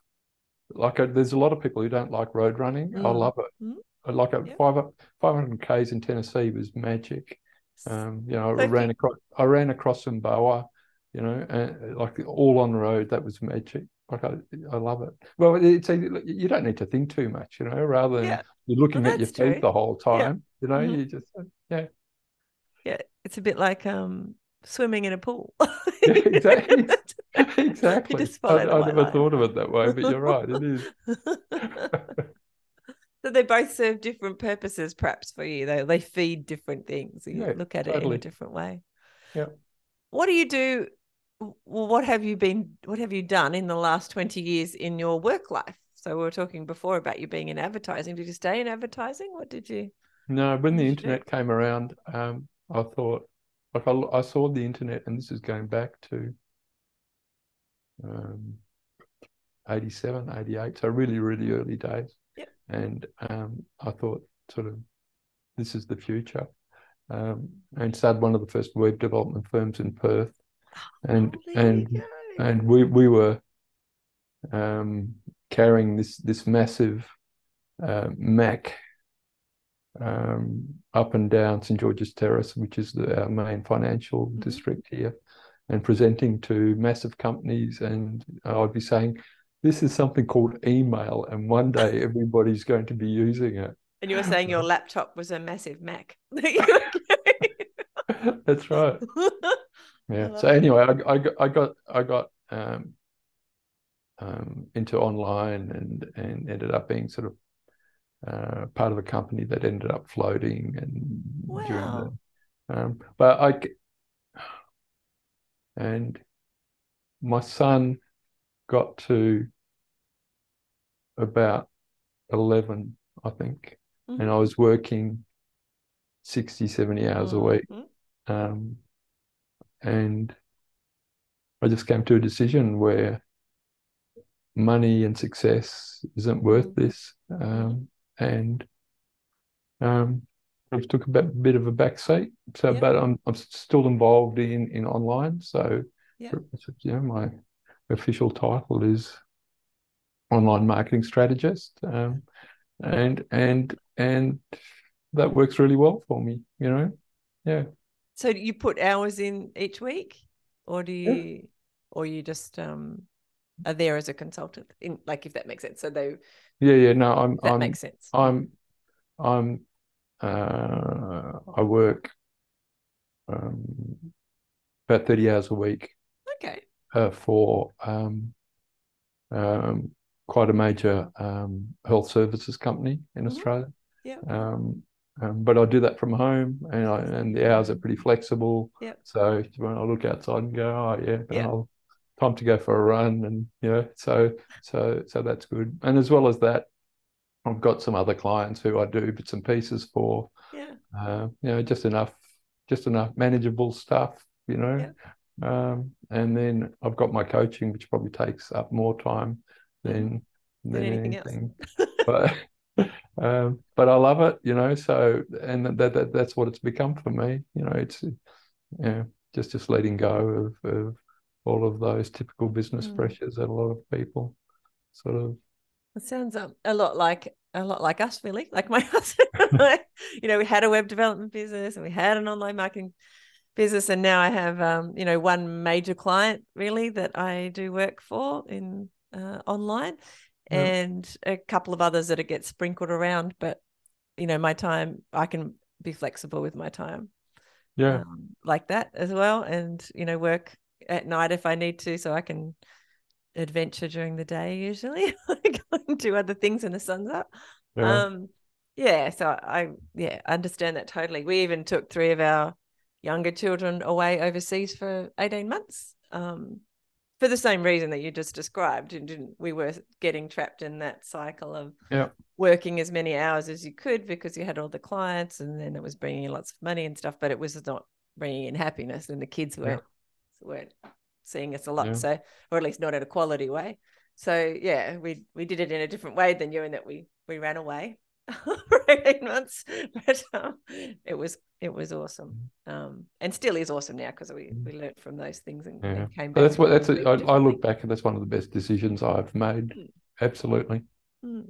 like I, there's a lot of people who don't like road running. I Mm. love it. Mm. I like it. Yeah. Five five hundred k's in Tennessee was magic. Um, you know, I ran across I ran across Boa, you know, and like all on road. That was magic. Like I, I love it. Well, it's a, you don't need to think too much, you know. Rather than Yeah. you're looking Well, at your feet true. the whole Yeah. time, you know. Mhm. You just yeah, Yeah, it's a bit like um swimming in a pool. yeah exactly, exactly. I, I never thought of it that way, but you're right. It is. so they both serve different purposes, perhaps for you. They they feed different things. You Yeah, look at it in a different way. Yeah. What do you do? Well, what have you been? What have you done in the last twenty years in your work life? So we were talking before about you being in advertising. Did you stay in advertising? What did you? No, when the you do? internet came around, um, I thought like I, I saw the internet, and this is going back to um, 87, 88, so really, really early days. Yep. And um, I thought, sort of, this is the future. Um, and started one of the first web development firms in Perth, and Oh, there you and go. and we we were um, carrying this this massive uh, Mac um, up and down St George's Terrace, which is the, our main financial Mhm. district here, and presenting to massive companies. And I'd be saying, "This is something called email, and one day everybody's going to be using it." And you were saying your laptop was a massive Mac. That's right. Yeah. So anyway, I, I got I got I got um, um, into online and and ended up being sort of uh, part of a company that ended up floating and Wow. the um, but I and my son got to about 11 I think and I was working 60 70 hours a week Mhm. um, and I just came to a decision where money and success isn't worth Mhm. this, um, and um, I took a bit, bit of a back seat. So, Yep. but I'm I'm still involved in in online. So, Yep. know, my official title is online marketing strategist, um, and and and that works really well for me. You know, yeah. So you put hours in each week, or do Yeah. you, or you just um are there as a consultant? In like, if that makes sense. So they Yeah, yeah, no, I'm that I'm makes sense. I'm I'm uh I work um about 30 hours a week Okay. uh, for um um quite a major um health services company in Mhm. Australia. Yeah. Um, um but I do that from home and I and the hours are pretty flexible. Yep. So when I look outside and go, oh yeah, Yeah. I'll time to go for a run and you know, so so so that's good. And as well as that, I've got some other clients who I do bits and pieces for, Yeah. uh, you know, just enough, just enough manageable stuff, you know. Yeah. Um, and then I've got my coaching, which probably takes up more time than Than than anything else. But um, but I love it, you know. So and that, that that's what it's become for me, you know. It's know, just just letting go of, of all of those typical business Mm. pressures that a lot of people sort of It sounds um, a lot like a lot like us, really. Like my husband, you know, we had a web development business and we had an online marketing business, and now I have, um, you know, one major client really that I do work for in uh, online, Yeah. and a couple of others that it gets sprinkled around. But you know, my time, I can be flexible with my time, yeah. um, like that as well, and you know, work at night if I need to, so I can adventure during the day usually and do other things when the sun's up Yeah. um yeah so i yeah understand that totally we even took three of our younger children away overseas for 18 months um for the same reason that you just described and didn't we were getting trapped in that cycle of Yeah. working as many hours as you could because you had all the clients and then it was bringing in lots of money and stuff but it was not bringing in happiness and the kids weren't weren't seeing us a lot Yeah. so or at least not in a quality way so yeah we we did it in a different way than you in that we we ran away for 18 months but um, it was it was awesome um and still is awesome now because we we learned from those things and. Yeah. and came But back that's what that's a, I, I look back and that's one of the best decisions I've made. Mm. Absolutely. Mm.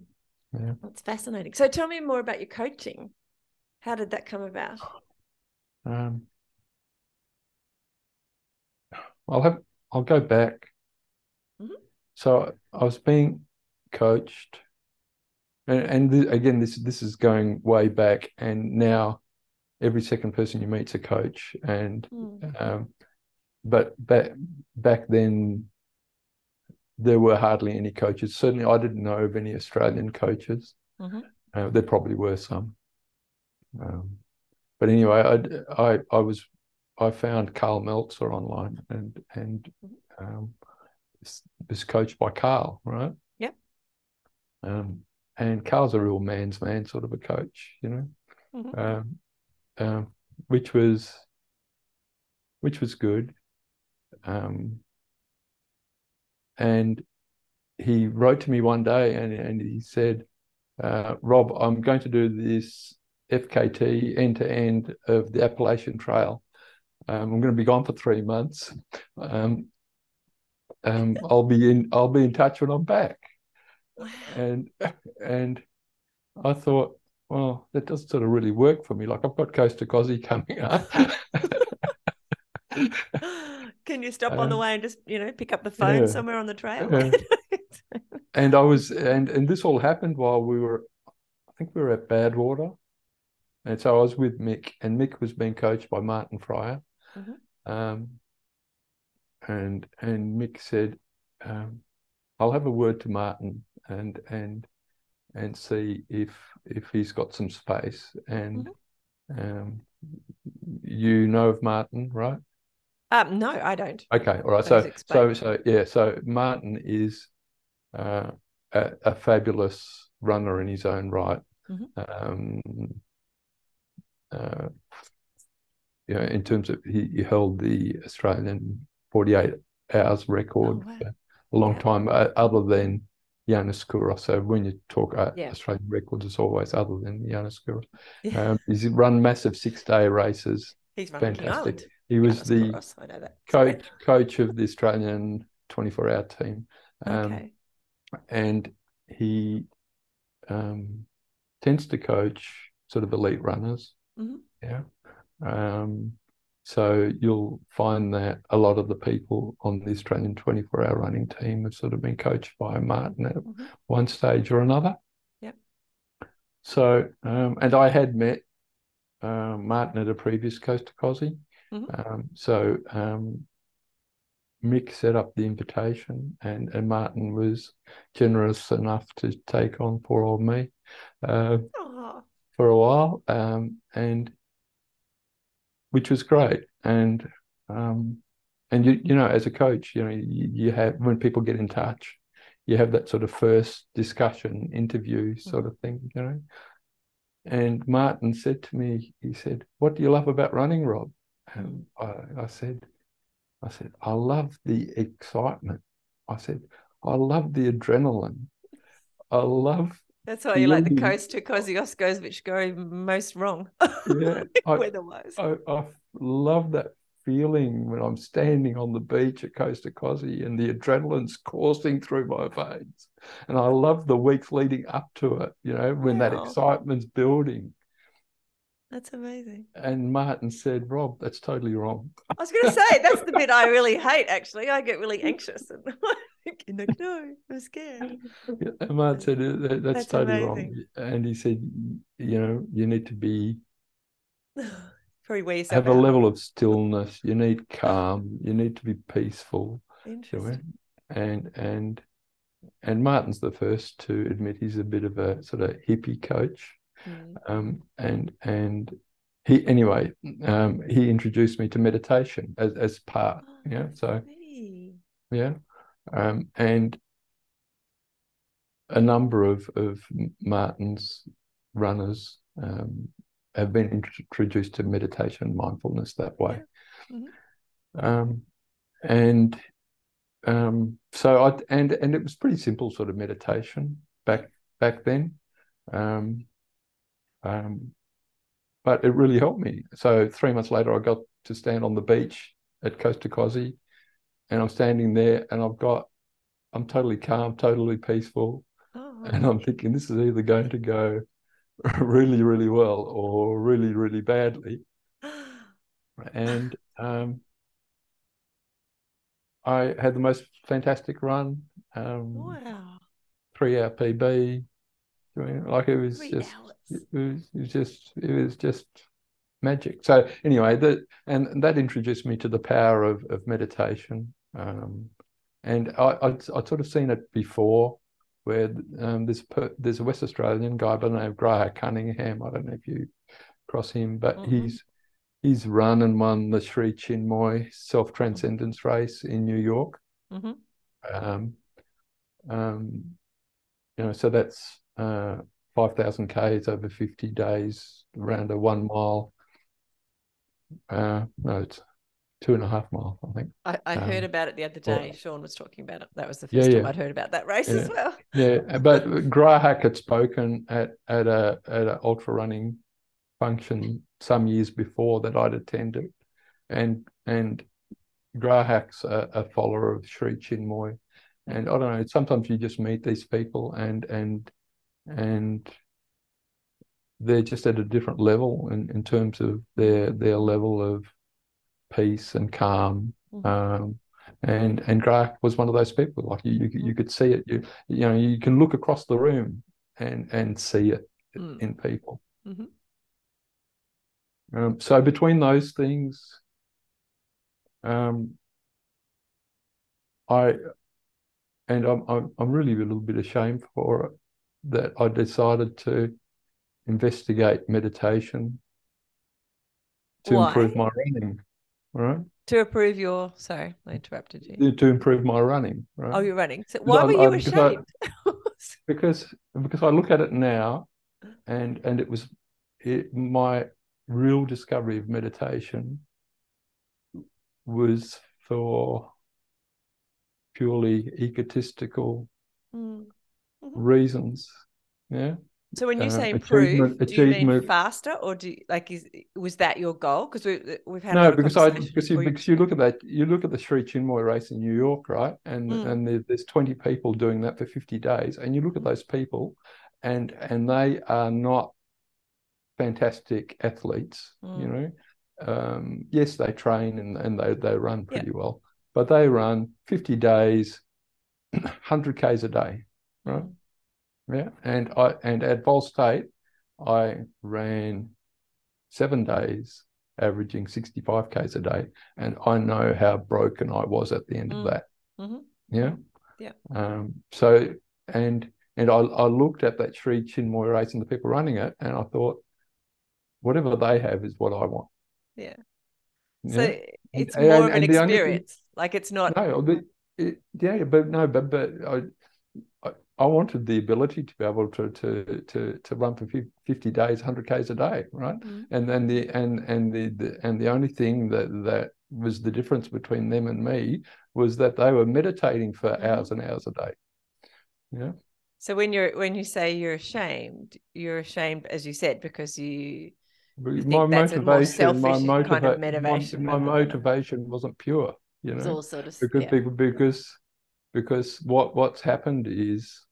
Yeah. that's fascinating so tell me more about your coaching how did that come about Um, I'll have I'll go back. Mhm. So I was being coached, and, and th again, this this is going way back, and now every second person you meet's a coach, and Mm. um, but back back then there were hardly any coaches. Certainly, I didn't know of any Australian coaches. Mhm. Uh, there probably were some. Um, but anyway, I, I I was I found Karl Meltzer online and and um, was- coached by Karl, right? Yep. Um, and Karl's a real man's man sort of a coach, you know, Mhm. um, um, which was which was good. Um, and he wrote to me one day and, and he said, uh, Rob, I'm going to do this FKT end to end of the Appalachian Trail. Um, I'm going to be gone for three months. Um, um, I'll be in. I'll be in touch when I'm back. Wow. And and I thought, well, that doesn't sort of really work for me. Like I've got Coast to Kosci coming up. Can you stop on the way and just, you know, pick up the phone yeah. somewhere on the trail? Yeah. and I was and and this all happened while we were, I think we were at Badwater, and so I was with Mick, and Mick was being coached by Martin Fryer, Mhm. um, and and Mick said, um, "I'll have a word to Martin and and and see if if he's got some space." And um, you know of Martin, right? um, no, I don't. Okay, all right. Please So, explain. so, so, yeah. So Martin is uh, a, a fabulous runner in his own right. Mhm. Um, uh, you know, in terms of he, he held the Australian 48 hours record Oh, wow. for a long Yeah. time, uh, other than Yiannis Kouros. So when you talk uh, Yeah. Australian records, it's always other than Yiannis Kouros. Yeah. Um, he's run massive six-day races. He's fantastic. He was Yiannis the Kouros, I know that. Sorry. coach coach of the Australian 24 hour team. Um, Okay. and he um, tends to coach sort of elite runners. Mhm. Yeah. Um, so you'll find that a lot of the people on the Australian 24 hour running team have sort of been coached by Martin at Mhm. one stage or another. Yep. So, um, and I had met uh, Martin at a previous Coast to Kosci. Mhm. Um, so um, Mick set up the invitation, and, and Martin was generous enough to take on poor old me uh, for a while, um, and which was great. And um, and you you know, as a coach, you know, you, you have when people get in touch, you have that sort of first discussion, interview sort of thing, you know. And Martin said to me, he said, "What do you love about running, Rob?" And I, I said, I said, I love the excitement. I said, I love the adrenaline. I love, that's why you like the coast to Kosciuszkos, which go most wrong yeah, I, weather-wise. I, I love that feeling when I'm standing on the beach at Coast to Kosci and the adrenaline's coursing through my veins. And I love the weeks leading up to it, you know, when that excitement's building. That's amazing. And Martin said, Rob, that's totally wrong. I was going to say that's the bit I really hate. Actually, I get really anxious and like, no, I'm scared. Yeah, And Martin said, "Uh, that- that's, That's totally amazing. wrong. And he said, you know, you need to be Probably wear have a level of stillness. You need calm. You need to be peaceful. Interesting. And and and Martin's the first to admit he's a bit of a sort of hippie coach. Mm. Um, and and he anyway, um, he introduced me to meditation as as part. Oh, Yeah. So yeah. Um, and a number of of Martin's runners um, have been introduced to meditation and mindfulness that way. Mhm. Um, and um, so I and and it was pretty simple sort of meditation back back then. Um, um, but it really helped me. So three months later, I got to stand on the beach at Coast to Kosci, and I'm standing there, and I've got, I'm totally calm, totally peaceful, Oh, and I'm thinking this is either going to go really, really well or really, really badly. And um, I had the most fantastic run, um, wow. three hour PB. Like it was Three just, hours. It was, it was just, it was just magic. So anyway, that and that introduced me to the power of of meditation. Um, and I I'd, I'd sort of seen it before, where um, there's there's a West Australian guy by the name of Grahak Cunningham. I don't know if you cross him, but Mhm. he's he's run and won the Sri Chinmoy Self Transcendence Race in New York. Mhm. Um, um, you know, so that's uh, 5,000 Ks over 50 days around a one mile. Uh, no, it's two and a half miles, I think. I, I heard Um, about it the other or- day. Sean was talking about it. That was the Yeah, first time yeah. I'd heard about that race as well. Yeah, but Grahak had spoken at at a at an ultra running function some years before that I'd attended, and and Grahak's a, a follower of Sri Chinmoy, and I don't know. Sometimes you just meet these people, and and and they're just at a different level in, in terms of their their level of peace and calm. Mhm. Um, and and Grahak was one of those people. Like you, you, you could see it. You you know you can look across the room and and see it Mm. in people. Mhm. Um, so between those things, um, I and I'm, I'm I'm really a little bit ashamed for it that I decided to investigate meditation to Why? improve my running, right? To improve your sorry, I interrupted you. To improve my running, right? Oh, you're running. So why I- were I- you because I- ashamed? because because I look at it now, and and it was it, my real discovery of meditation was for purely egotistical Mm. Reasons. Yeah, So when you Uh, say improve, do you mean faster or do you, like is was that your goal? Because we we've had no, because I because you because you look at that you look at the Sri Chinmoy race in New York, right? And Mm. and there, there's 20 people doing that for 50 days, and you look at those people, and and they are not fantastic athletes, you Mm. know. Um, yes, they train and and they they run pretty well, but they run 50 days, 100 k's a day, right? Yeah, and I and at Vol State, I ran seven days, averaging 65 k's a day, and I know how broken I was at the end Mm. of that. Mhm. Yeah, Yeah. Um, so and and I I looked at that Sri Chinmoy race and the people running it, and I thought, whatever they have is what I want. Yeah. Yeah? So it's and- more of an and only thing- experience. Like it's not No, but it, yeah, but no, but but I, I wanted the ability to be able to to to to run for fifty days, hundred k's a day, right? Mm. And then the and and the, the and the only thing that that was the difference between them and me was that they were meditating for Mhm. hours and hours a day. Yeah, So when you're when you say you're ashamed, you're ashamed, as you said, because you You my think that's more motivation, my selfish kind of motivation my, my motivation wasn't pure. You it's know, all sort of because yeah. people because because what what's happened is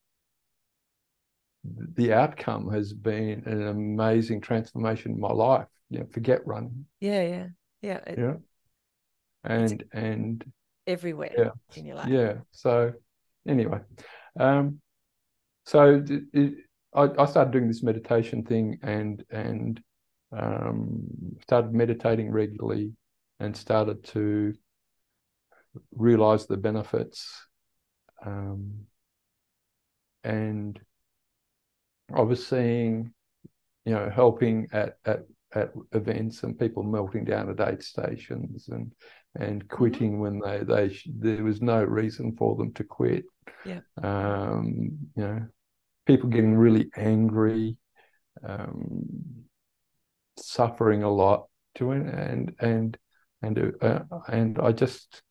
the outcome has been an amazing transformation in my life. You know, forget running. yeah, yeah, yeah, it- Yeah. And and everywhere Yeah. in your life. yeah. So anyway, um, so it, it, I, I started doing this meditation thing and and um, started meditating regularly and started to realize the benefits. Um, and I was seeing, you know, helping at at at events and people melting down at aid stations and and quitting when they they sh- there was no reason for them to quit. Yeah. Um, you know, people getting really angry, um, suffering a lot to it, and and and uh, and I just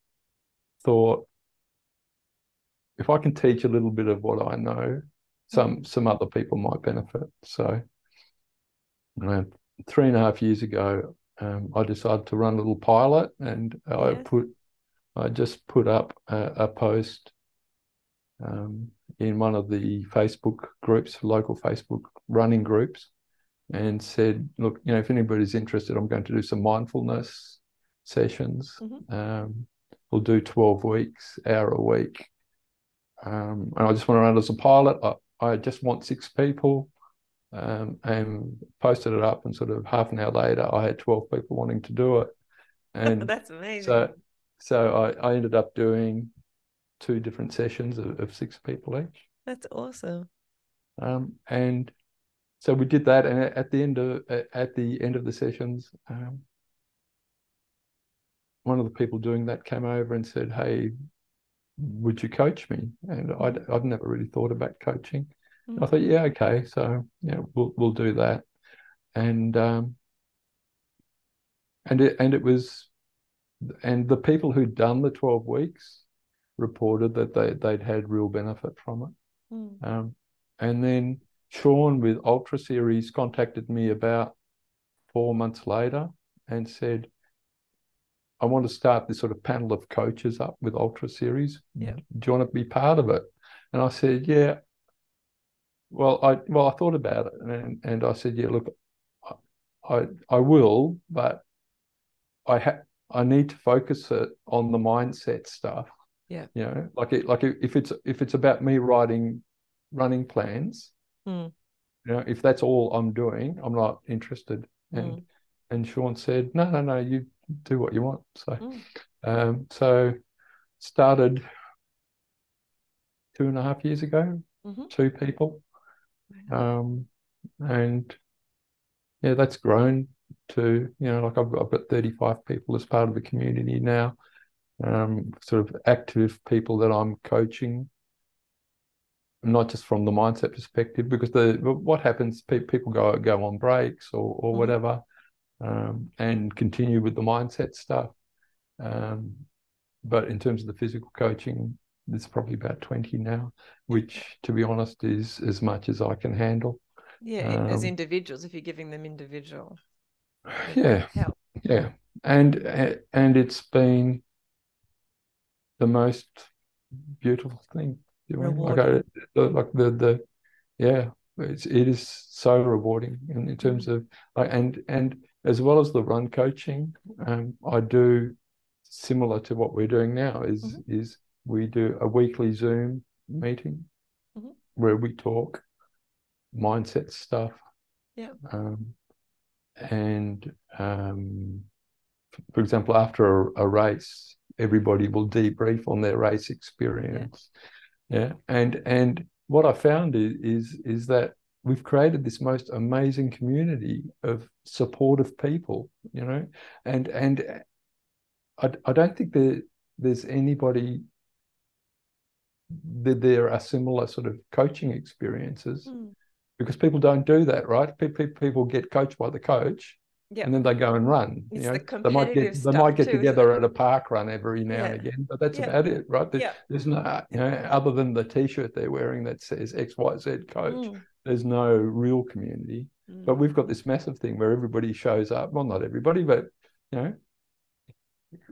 thought if I can teach a little bit of what I know, some some other people might benefit. So, uh, three and a half years ago, um, I decided to run a little pilot, and I put I just put up a, a post um, in one of the Facebook groups, local Facebook running groups, and said, "Look, you know, if anybody's interested, I'm going to do some mindfulness sessions. Mhm. Um, we'll do 12 weeks, hour a week, um, and I just want to run it as a pilot. I, I just want six people." Um, and posted it up, and sort of half an hour later, I had 12 people wanting to do it. And That's amazing. so, so I, I ended up doing two different sessions of, of six people each. That's awesome. Um, and so we did that, and at the end of at the end of the sessions, um, one of the people doing that came over and said, "Hey, would you coach me?" And I'd I'd never really thought about coaching. I Mhm. thought, yeah, okay, so yeah, we'll we'll do that, and um, and it and it was and the people who'd done the 12 weeks reported that they, they'd had real benefit from it. Mm. Um, and then Sean with Ultra Series contacted me about four months later and said, I want to start this sort of panel of coaches up with Ultra Series. Yeah. Do you want to be part of it? And I said, Yeah. Well, I well, I thought about it and, and I said, Yeah, look, I I will, but I ha- I need to focus it on the mindset stuff. Yeah. You know, like it like if it's if it's about me writing running plans, Mm. you know, if that's all I'm doing, I'm not interested. And Mm. and Sean said, No, no, no, you do what you want. So Mm. um so started two and a half years ago, Mhm. two people. Um and yeah, that's grown to, you know, like I've got, I've got 35 people as part of the community now, um, sort of active people that I'm coaching, not just from the mindset perspective, because the what happens, pe- people go go on breaks or or Mhm. whatever, um, and continue with the mindset stuff. Um, but in terms of the physical coaching, there's probably about 20 now, which, to be honest, is as much as I can handle. Yeah, in- as Um, individuals, if you're giving them individual Yeah, help. yeah, and and it's been the most beautiful thing doing. Like I, like the the yeah, it's it is so rewarding in, in terms of like and and as well as the run coaching, um, I do similar to what we're doing now is Mhm. is we do a weekly Zoom meeting Mhm. where we talk mindset stuff. Yeah. Um, and um, for example, after a, a race, everybody will debrief on their race experience. Yeah, and and what I found is is is that we've created this most amazing community of supportive people, you know, and and I I don't think there there's anybody that there are similar sort of coaching experiences Mm. because people don't do that, right? People people get coached by the coach Yeah. and then they go and run. It's you know, the they might get they might get too, together at a park run every now Yeah. and again, but that's Yeah. about it, right? There-. There's no, you know, other than the T-shirt they're wearing that says X Y Z coach. Mm. There's no real community. But Mm. we've got this massive thing where everybody shows up. Well, not everybody, but you know,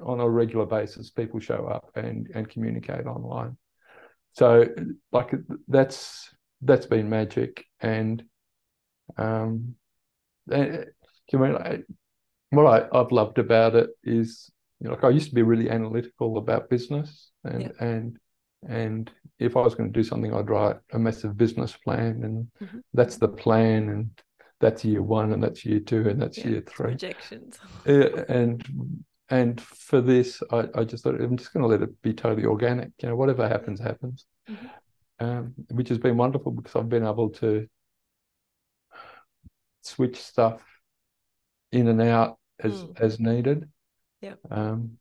on a regular basis, people show up and and communicate online. So, like that's that's been magic, and um, eh, you mean what I, I've loved about it is, you know, like I used to be really analytical about business, and Yeah. and and if I was going to do something, I'd write a massive business plan, and Mhm. that's the plan, and that's year one, and that's year two, and that's Yeah, year three. Projections. Yeah, and and for this, I, I just thought I'm just going to let it be totally organic. You know, whatever happens, happens. Mhm. Um, which has been wonderful because I've been able to switch stuff in and out as Mm. as needed. Yeah. Um,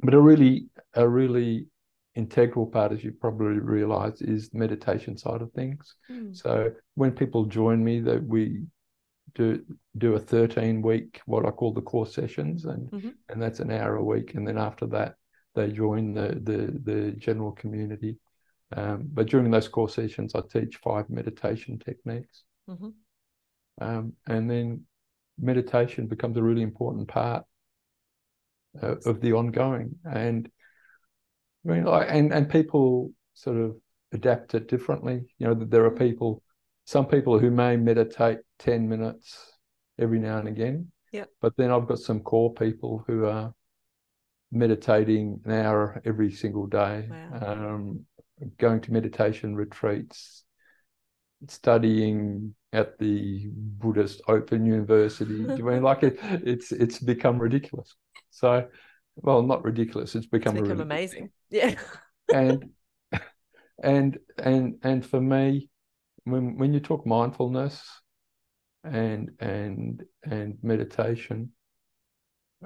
but a really a really integral part, as you probably realise, is the meditation side of things. Mm. So when people join me, that we do do a 13 week what I call the core sessions and Mhm. and that's an hour a week and then after that they join the the the general community um, but during those core sessions I teach five meditation techniques Mhm. um, and then meditation becomes a really important part uh, of the ongoing and I mean like and and people sort of adapt it differently you know there are Mm. people some people who may meditate 10 minutes every now and again Yeah. but then I've got some core people who are meditating an hour every single day Wow. um, going to meditation retreats studying at the Buddhist Open University. You mean like it? It's it's become ridiculous. So, well, not ridiculous. It's become, It's become amazing. Yeah. and and and and for me when when you talk mindfulness and and and meditation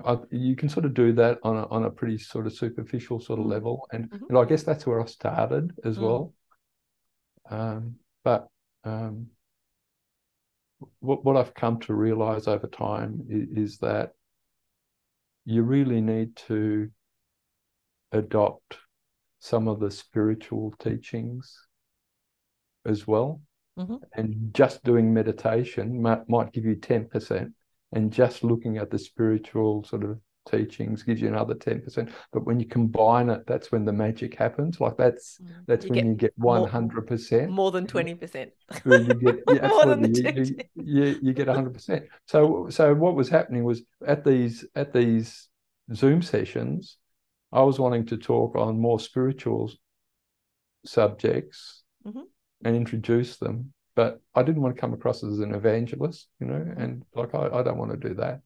I, you can sort of do that on a, on a pretty sort of superficial sort of Mm. level and, Mhm. and I guess that's where I started as Mm. well um, but um, what what I've come to realize over time is, is that you really need to adopt some of the spiritual teachings as well. Mm-hmm. And just doing meditation might, might give you 10%, and just looking at the spiritual sort of teachings gives you another 10%. But when you combine it, that's when the magic happens. Like that's Mm. that's You when get you get 100%. More than 20%. When you get yeah, More than the you, you, you, get 100%. So so what was happening was at these at these Zoom sessions, I was wanting to talk on more spiritual subjects Mhm. and introduce them, but I didn't want to come across as an evangelist, you know, and like I, I don't want to do that.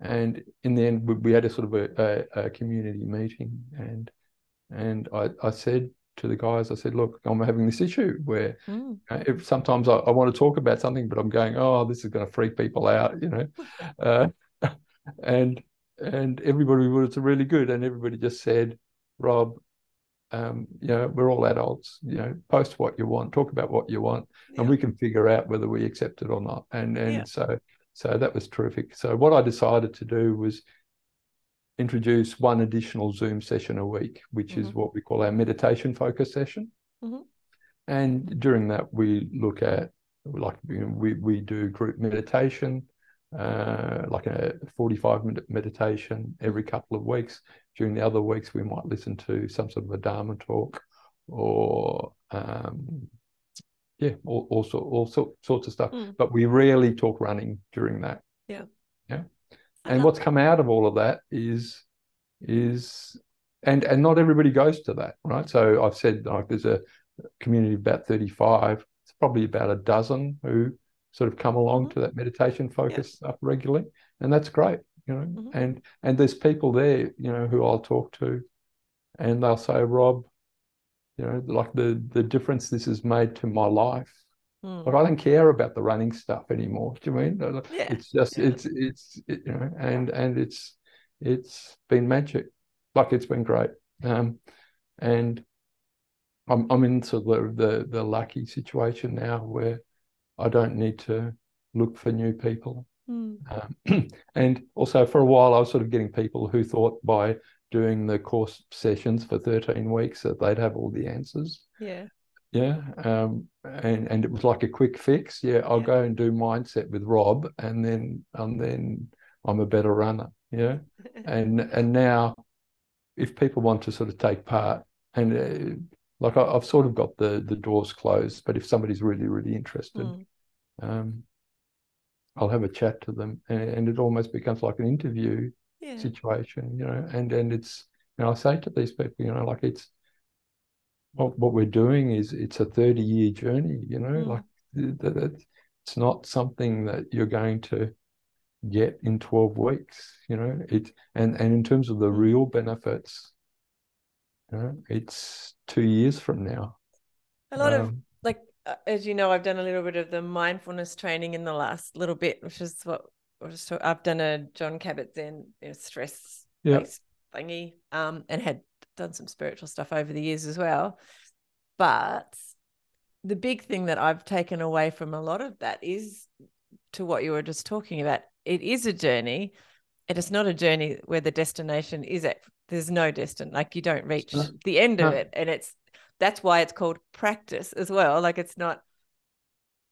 And in the end, we, we had a sort of a, a, a community meeting, and and I, I said to the guys, I said, look, I'm having this issue where Mm. uh, if sometimes I, I want to talk about something, but I'm going, oh, this is going to freak people out, you know, uh, and and everybody was really good, and everybody just said, Rob, um, you know, we're all adults, you know, post what you want, talk about what you want, and we can figure out whether we accept it or not. And and Yeah. so so that was terrific. So what I decided to do was introduce one additional Zoom session a week, which is Mhm. what we call our meditation focus session. Mhm. And during that, we look at like we we do group meditation, uh, like a 45 minute meditation every couple of weeks. During the other weeks, we might listen to some sort of a Dharma talk or um, yeah, all, all, sort, all sort, sorts of stuff. Mm. But we rarely talk running during that. Yeah. Yeah. And what's come out of all of that is is and and not everybody goes to that, right? So I've said like there's a community of about 35. It's probably about a dozen who sort of come along Mhm. to that meditation focus stuff regularly, and that's great, you know. Mhm. And and there's people there, you know, who I'll talk to, and they'll say, Rob, you know, like the the difference this has made to my life. Mm. Like I don't care about the running stuff anymore. Do you mean? Yeah. It's just yeah. it's it's it, you know, and and it's it's been magic. Like it's been great. Um, and I'm I'm into the the the lucky situation now where I don't need to look for new people. Mm. Um, and also for a while, I was sort of getting people who thought by doing the course sessions for 13 weeks that they'd have all the answers. Yeah. Yeah. Um, and, and it was like a quick fix. Yeah, I'll Yeah. go and do mindset with Rob and then and then I'm a better runner. Yeah. And and now if people want to sort of take part and uh, like I, I've sort of got the the doors closed, but if somebody's really, really interested, Mm. um, I'll have a chat to them and, and it almost becomes like an interview Yeah. situation, you know, and and it's you know I say to these people, you know, like it's what what we're doing is it's a 30 year journey, you know, Mm. like th- th- that it's not something that you're going to get in 12 weeks, you know, it and and in terms of the Mm. real benefits, you know, it's two years from now. A lot of Um, like uh, as you know, I've done a little bit of the mindfulness training in the last little bit, which is what Was talk- I've done a Jon Kabat-Zinn you know, stress based thingy, um, and had done some spiritual stuff over the years as well. But the big thing that I've taken away from a lot of that is to what you were just talking about. It is a journey. and It is not a journey where the destination is at. There's no destination. Like you don't reach No. the end of it, and it's that's why it's called practice as well. Like it's not.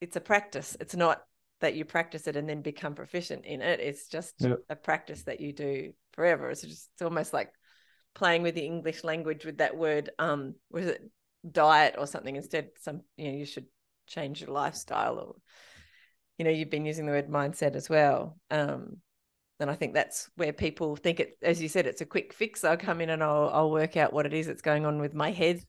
It's a practice. It's not that you practice it and then become proficient in it. It's just a practice that you do forever. It's just it's almost like playing with the English language with that word. Um, was it diet or something? Instead, some you know you should change your lifestyle or you know you've been using the word mindset as well. Um, and I think that's where people think it, as you said, it's a quick fix. I'll come in and I'll I'll work out what it is that's going on with my head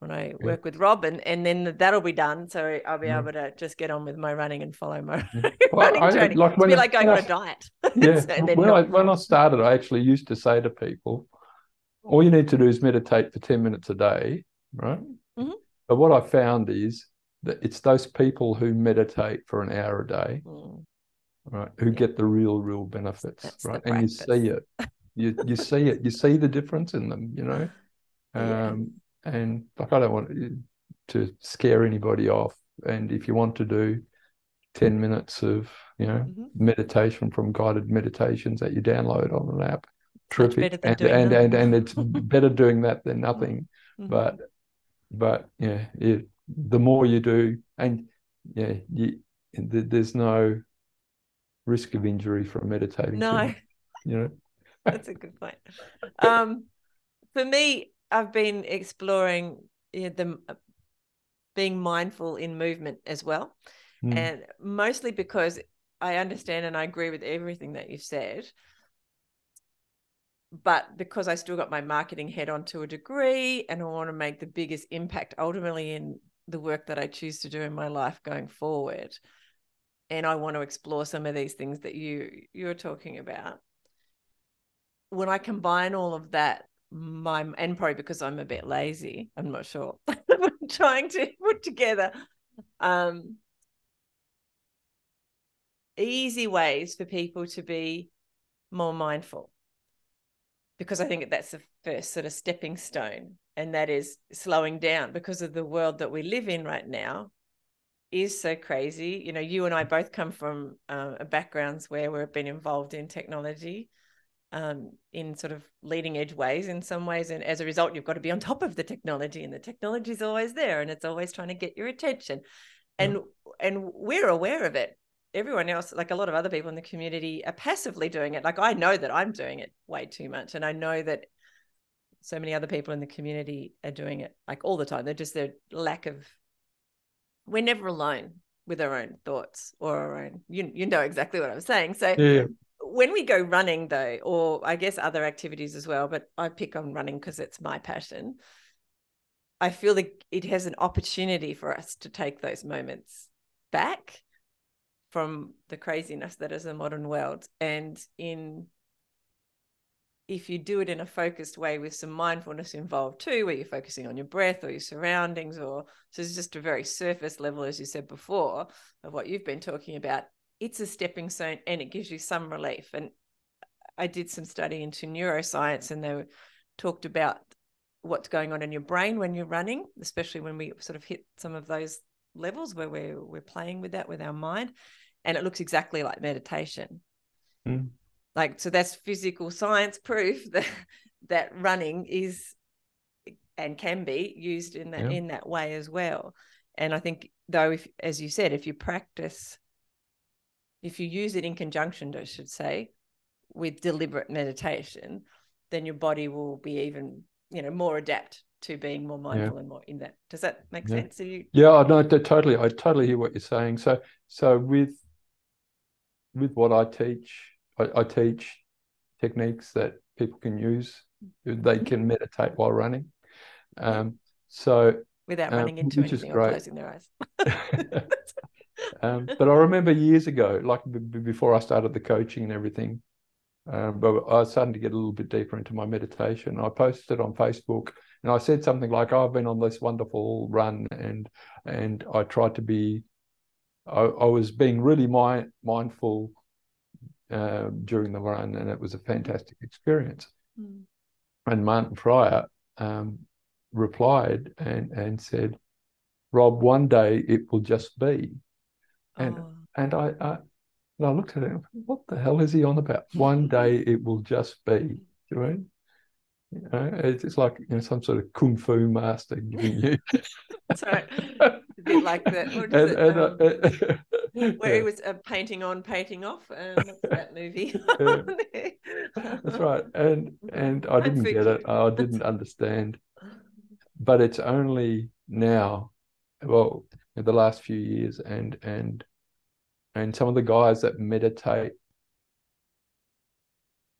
when I work with Rob, and, and then that'll be done. So I'll be Yeah. able to just get on with my running and follow my Well, running I- training. like it's a when I- like going when on a diet. Yeah, then when not- I when I started, I actually used to say to people, all you need to do is meditate for 10 minutes a day, right? Mhm. But what I found is that it's those people who meditate for an hour a day, Mm, right, who Yeah. get the real, real benefits, That's right? And you see it. You you see it. You see the difference in them, you know? Yeah. Um, and like I don't want to scare anybody off. And if you want to do 10 minutes of you know Mhm. meditation from guided meditations that you download on an app terrific and, and, and and it's better doing that than nothing Mhm. but but yeah it, the more you do and yeah you th- there's no risk of injury from meditating no, you know that's a good point. Um, for me, I've been exploring yeah, the being mindful in movement as well, Mm. and mostly because I understand and I agree with everything that you've said. But because I still got my marketing head on to a degree and I want to make the biggest impact ultimately in the work that I choose to do in my life going forward. And I want to explore some of these things that you you're talking about. When I combine all of that, my and probably because I'm a bit lazy, I'm not sure. I'm trying to put together um easy ways for people to be more mindful because I think that's the first sort of stepping stone, and that is slowing down because of the world that we live in right now is so crazy. You know, you and I both come from uh, backgrounds where we've been involved in technology um, in sort of leading edge ways in some ways, and as a result, you've got to be on top of the technology, and the technology is always there, and it's always trying to get your attention, and and we're aware of it everyone else, like a lot of other people in the community, are passively doing it. Like I know that I'm doing it way too much, and I know that so many other people in the community are doing it like all the time. They're just their lack of. We're never alone with our own thoughts or our own. You you know exactly what I'm saying. So yeah when we go running though, or I guess other activities as well, but I pick on running because it's my passion. I feel like it has an opportunity for us to take those moments back from the craziness that is the modern world and in if you do it in a focused way with some mindfulness involved too where you're focusing on your breath or your surroundings or so it's just a very surface level as you said before of what you've been talking about it's a stepping stone and it gives you some relief and i did some study into neuroscience and they were, talked about what's going on in your brain when you're running especially when we sort of hit some of those levels where we're we're playing with that with our mind and it looks exactly like meditation Mm. like so that's physical science proof that that running is and can be used in that Yeah. in that way as well and i think though if as you said if you practice if you use it in conjunction i should say with deliberate meditation then your body will be even you know more adept to being more mindful and more in that does that make Yeah. sense you Yeah, I know totally. I totally hear what you're saying. So, so with with what I teach, I, I teach techniques that people can use. They can meditate while running. Um, so, without Um, running into which anything or closing their eyes um, but I remember years ago, like b- before I started the coaching and everything, um, but I was starting to get a little bit deeper into my meditation. I posted on Facebook and I said something like, "I've been on this wonderful run and and I tried to be, I, I was being really mi- mindful uh, during the run, and it was a fantastic experience." Mm. And Martin Fryer um, replied and and said, "Rob, one day it will just be." And Oh. and I, I and I looked at him. What the hell is he on about? One day it will just be. Do you mean? You know, it's, it's like you know some sort of kung fu master giving you. That's right. a bit like that. And, it? and, Um, uh, where yeah, he was uh, painting on, painting off. Um, that movie? that's right. And and I didn't get it. I didn't understand. But it's only now, well, in the last few years, and and and some of the guys that meditate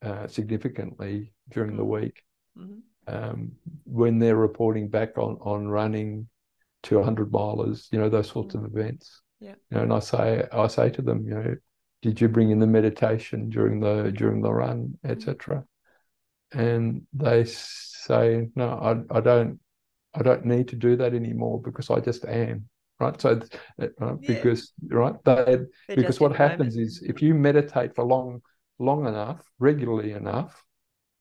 uh, significantly during the Mm. week, Mhm. um, when they're reporting back on on running to 100 milers, you know, those sorts of events. Yeah. You know, and I say I say to them, you know, did you bring in the meditation during the during the run, etc. And they say, no, I I don't I don't need to do that anymore because I just am. Right. So uh, Yeah. because right, they They're because what happens moment. is if you meditate for long long enough, regularly enough,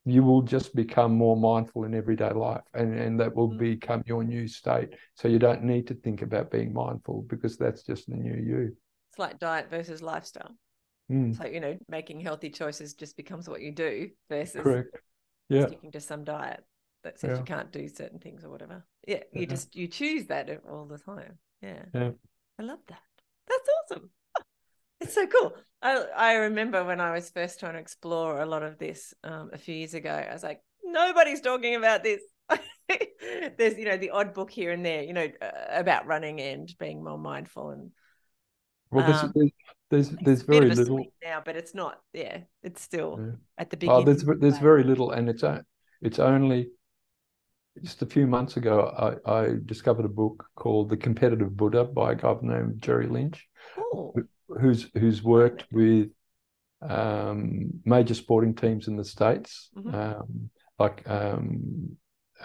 you will just become more mindful in everyday life and, and that will Mm. become your new state. So you don't need to think about being mindful because that's just the new you. It's like diet versus lifestyle. Mm, So, you know, making healthy choices just becomes what you do versus correct. Yeah. sticking to some diet that says Yeah. you can't do certain things or whatever. Yeah, you Yeah. just you choose that all the time. Yeah. Yeah. I love that. That's awesome. It's so cool. I I remember when I was first trying to explore a lot of this um, a few years ago. I was like, nobody's talking about this. There's you know the odd book here and there, you know, uh, about running and being more mindful and Well, there's Um, there's there's, there's a bit of very little. now, but it's not. Yeah, it's still Yeah. at the beginning. Oh, there's there's very little, and it's it's only just a few months ago I, I discovered a book called The Competitive Buddha by a guy named Jerry Lynch, Cool. who's who's worked with um, major sporting teams in the states, Mhm. um, like um,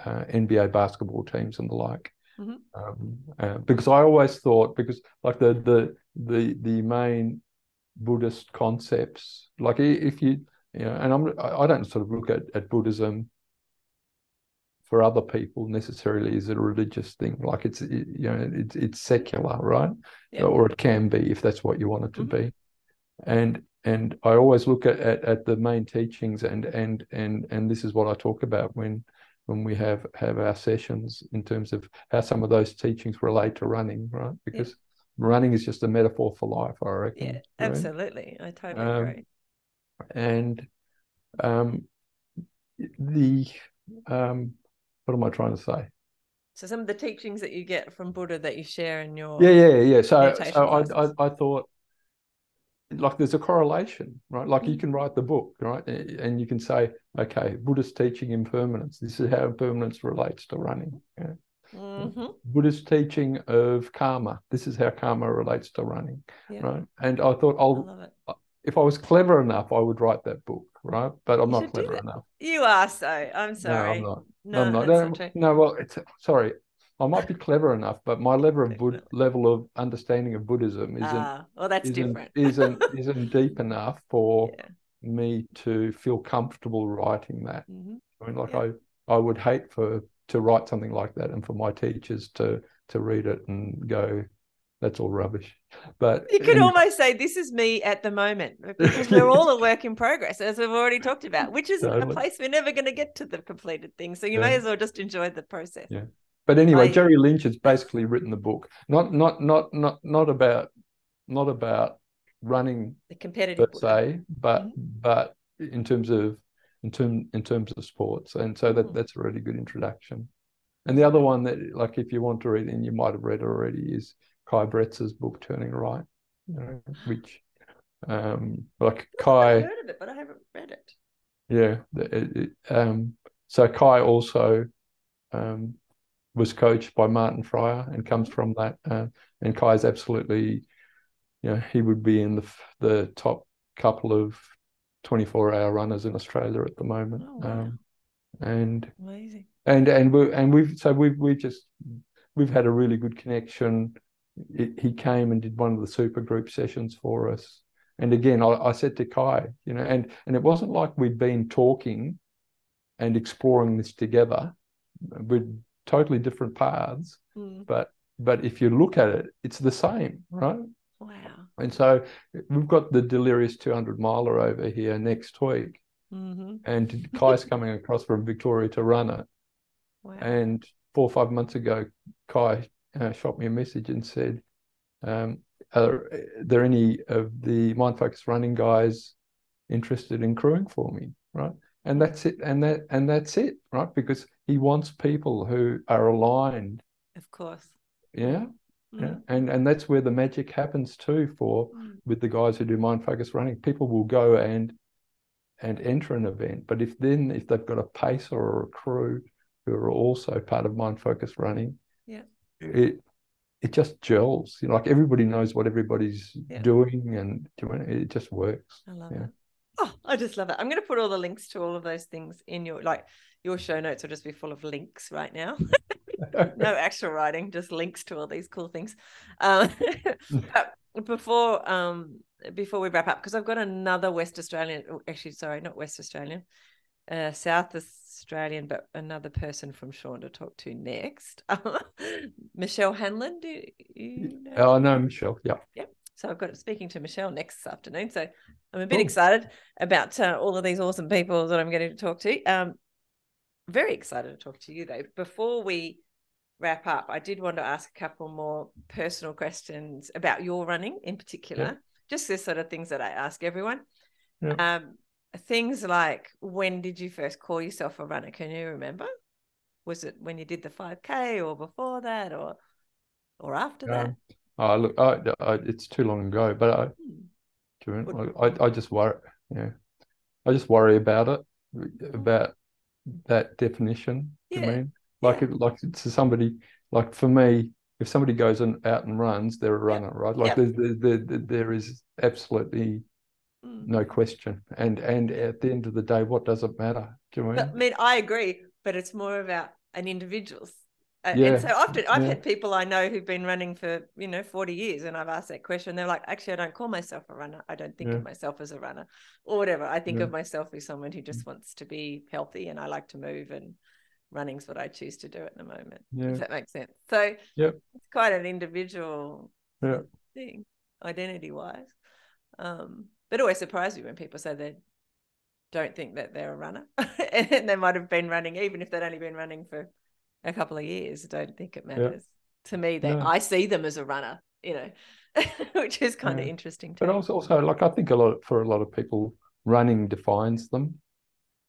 uh, NBA basketball teams and the like. Mhm. Um, uh, because I always thought because like the the the the main Buddhist concepts, like if you you know, and I'm I I don't sort of look at, at Buddhism for other people necessarily is a religious thing. Like it's it- you know it's it's secular, right? Yeah. Or it can be if that's what you want it to Mhm. be. And and I always look at, at at the main teachings and and and and this is what I talk about when when we have have our sessions in terms of how some of those teachings relate to running, right? Because running is just a metaphor for life, I reckon. Yeah, right? absolutely. I totally Um, agree. and um the um what am I trying to say? So some of the teachings that you get from Buddha that you share in your Yeah, yeah, yeah. So so I, I. I thought like there's a correlation, right? Like you Mm. can write the book, right? And you can say, okay, Buddhist teaching impermanence. This is how impermanence relates to running. Yeah. Mhm. Buddhist teaching of karma. This is how karma relates to running, Yeah. right? And I thought, I I'll it. if I was clever enough, I would write that book, right? But I'm You not clever enough. You are so. I'm sorry. No. I'm not. No, I'm not. No, no, well, it's sorry. I might be clever enough, but my level of Bud level of understanding of Buddhism isn't Ah, well, that's isn't different. isn't isn't deep enough for Yeah. me to feel comfortable writing that. Mhm. I mean, like Yeah. I I would hate for to write something like that and for my teachers to to read it and go, that's all rubbish. But You could anyway, almost say this is me at the moment because we're all a work in progress, as we've already talked about, which is a place we're never going to get to the completed thing. So you may as well just enjoy the process. Yeah. But anyway, I- Jerry Lynch has basically written the book, not not not not not about not about running The competitive per se, but Mhm. but in terms of in term in terms of sports, and so that Mm. that's a really good introduction. And the other one that, like, if you want to read, and you might have read already, is Kai Bretz's book Turning Right, you know, which, um, like I've Kai, heard of it, but I haven't read it. yeah, it, it, um, so Kai also, um, was coached by Martin Fryer and comes from that, uh, and Kai's absolutely, you know, he would be in the the top couple of 24 hour runners in Australia at the moment. Oh, wow. Um, and Amazing. and and we and we've so we've we just we've had a really good connection. It, he came and did one of the super group sessions for us. And again, I, I said to Kai, you know, and and it wasn't like we'd been talking and exploring this together with totally different paths. Mm. But but if you look at it, it's the same, right? Wow. And so we've got the delirious 200 miler over here next week, hmm and Kai's coming across from Victoria to run it. Wow. And four or five months ago, Kai uh, shot me a message and said, um, "Are there any of the Mind Focus running guys interested in crewing for me?" Right, and that's it, and that and that's it, right? Because he wants people who are aligned. of course. Yeah, yeah, Mm. and and that's where the magic happens too. For Mm. with the guys who do Mind Focus running, people will go and and enter an event, but if then if they've got a pacer or a crew who are also part of Mind Focus running, Yeah. It it just gels. You know, like everybody knows what everybody's Yeah. doing, and it just works. I love Yeah. it. Oh, I just love it. I'm going to put all the links to all of those things in your like your show notes will just be full of links right now. no actual writing, just links to all these cool things. Um, but before um before we wrap up, because I've got another West Australian, oh, actually, sorry, not West Australian, uh, South Australian, but another person from Sean to talk to next. Michelle Hanlon, do you know? Oh no, Michelle. Yeah. So I've got speaking to Michelle next afternoon. So I'm a bit Cool. excited about uh, all of these awesome people that I'm getting to talk to. Um, very excited to talk to you though. Before we wrap up, I did want to ask a couple more personal questions about your running in particular. Just the sort of things that I ask everyone. Yeah. Um, things like when did you first call yourself a runner? Can you remember? Was it when you did the 5K or before that or or after that? Oh, look, I, I, it's too long ago, but I, Hmm. I, I just worry, yeah, I just worry about it, about that definition. Do you mean like yeah. it, like to somebody like for me, if somebody goes and out and runs, they're a runner, right? Like Yep. there's there, there, there, there is absolutely Mm. no question, and and at the end of the day, what does it matter? Do you mean? But, I mean, I agree, but it's more about an individual's. Uh, Yeah, And so often I've yeah. had people I know who've been running for, you know, 40 years and I've asked that question. They're like, actually, I don't call myself a runner. I don't think Yeah. of myself as a runner or whatever. I think of myself as someone who just wants to be healthy and I like to move and running's what I choose to do at the moment. Yeah. If that makes sense. So Yep. it's quite an individual Yeah. thing, identity wise. Um, but it always surprises me when people say they don't think that they're a runner and they might have been running, even if they'd only been running for a couple of years. I don't think it matters. To me, they No. I see them as a runner, you know, which is kind of interesting. To But me. also, also, like I think a lot for a lot of people, running defines them.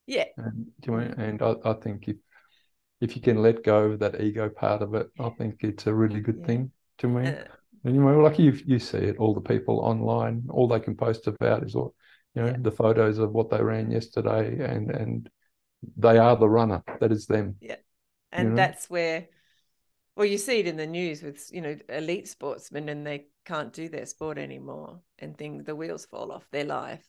yeah, And do you mean? And I, I think if if you can let go of that ego part of it, I think it's a really good Yeah. thing to me. uh, You know, like you you see it, all the people online, all they can post about is all, you know, Yeah. the photos of what they ran yesterday, and and they are the runner. That is them. Yeah. And know? that's where well you see it in the news with you know elite sportsmen and they can't do their sport anymore and things the wheels fall off their life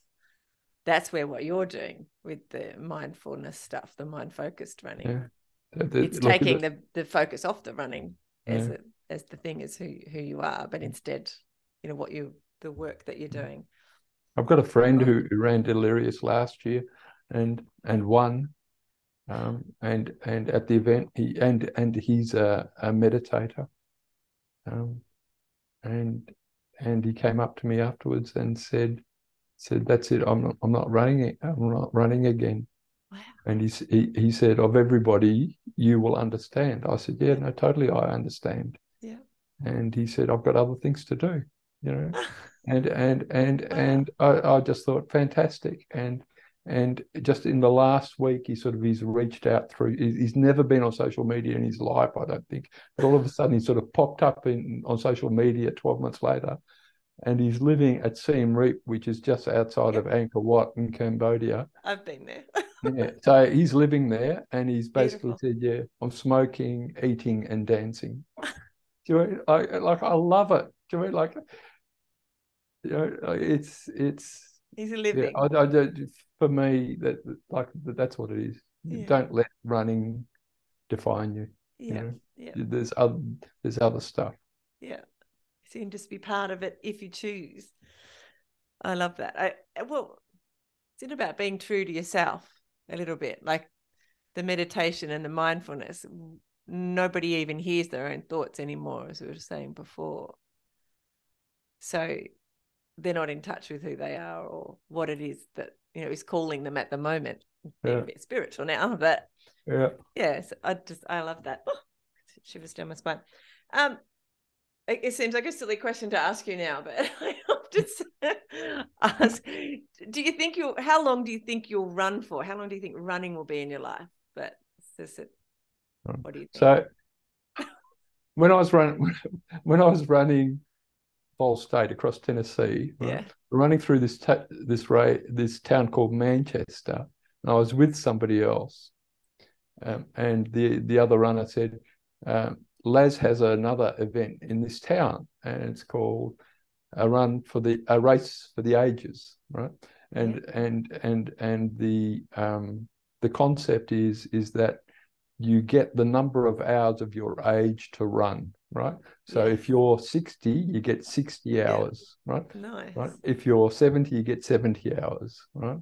that's where what you're doing with the mindfulness stuff the mind focused running Yeah. It's taking it- the, the focus off the running as Yeah. As the thing is who who you are but instead you know what you the work that you're doing I've got a friend who, who ran Delirious last year, and and won. Um, and and at the event, he and and he's a, a meditator. Um, and and he came up to me afterwards and said, said that's it. I'm not I'm not running it. I'm not running again. wow And he he he said of everybody, you will understand. I said, yeah, no, totally, I understand. And he said, I've got other things to do. You know? And and and and I, I just thought fantastic. And and just in the last week he sort of he's reached out through he's never been on social media in his life I don't think. But all of a sudden he sort of popped up in on social media 12 months later and he's living at Siem Reap which is just outside of Angkor Wat in Cambodia. I've been there. Yeah so he's living there and he's basically Beautiful. said yeah I'm smoking eating and dancing do you know, I like I love it do you mean like you know it's it's he's a yeah living I, I don't for me that like that's what it is Yeah. don't let running define you you yeah know yeah there's other there's other stuff Yeah. So you can just be part of it if you choose. I love that. I uh, well, it's about being true to yourself a little bit, like the meditation and the mindfulness. Nobody even hears their own thoughts anymore, as we were saying before. So they're not in touch with who they are or what it is that you know is calling them at the moment. Being Yeah. a bit spiritual now, but yeah yes, I just I love that. Oh, shivers down my spine. Um, it, it seems like a silly question to ask you now, but I s- ask: Do you think you? How long do you think you'll run for? How long do you think running will be in your life? But is it? Um, What do you think? so when I was running when I was running Vol State across Tennessee right, yeah, running through this ta- this ra- this town called Manchester, and I was with somebody else, um, and the the other runner said, um, "Laz has another event in this town, and it's called a run for the a race for the ages, right? And and and and the um, the concept is is that you get the number of hours of your age to run, right? So Yeah. if you're 60, you get 60 hours, right? nice. right? If you're 70, you get 70 hours, right?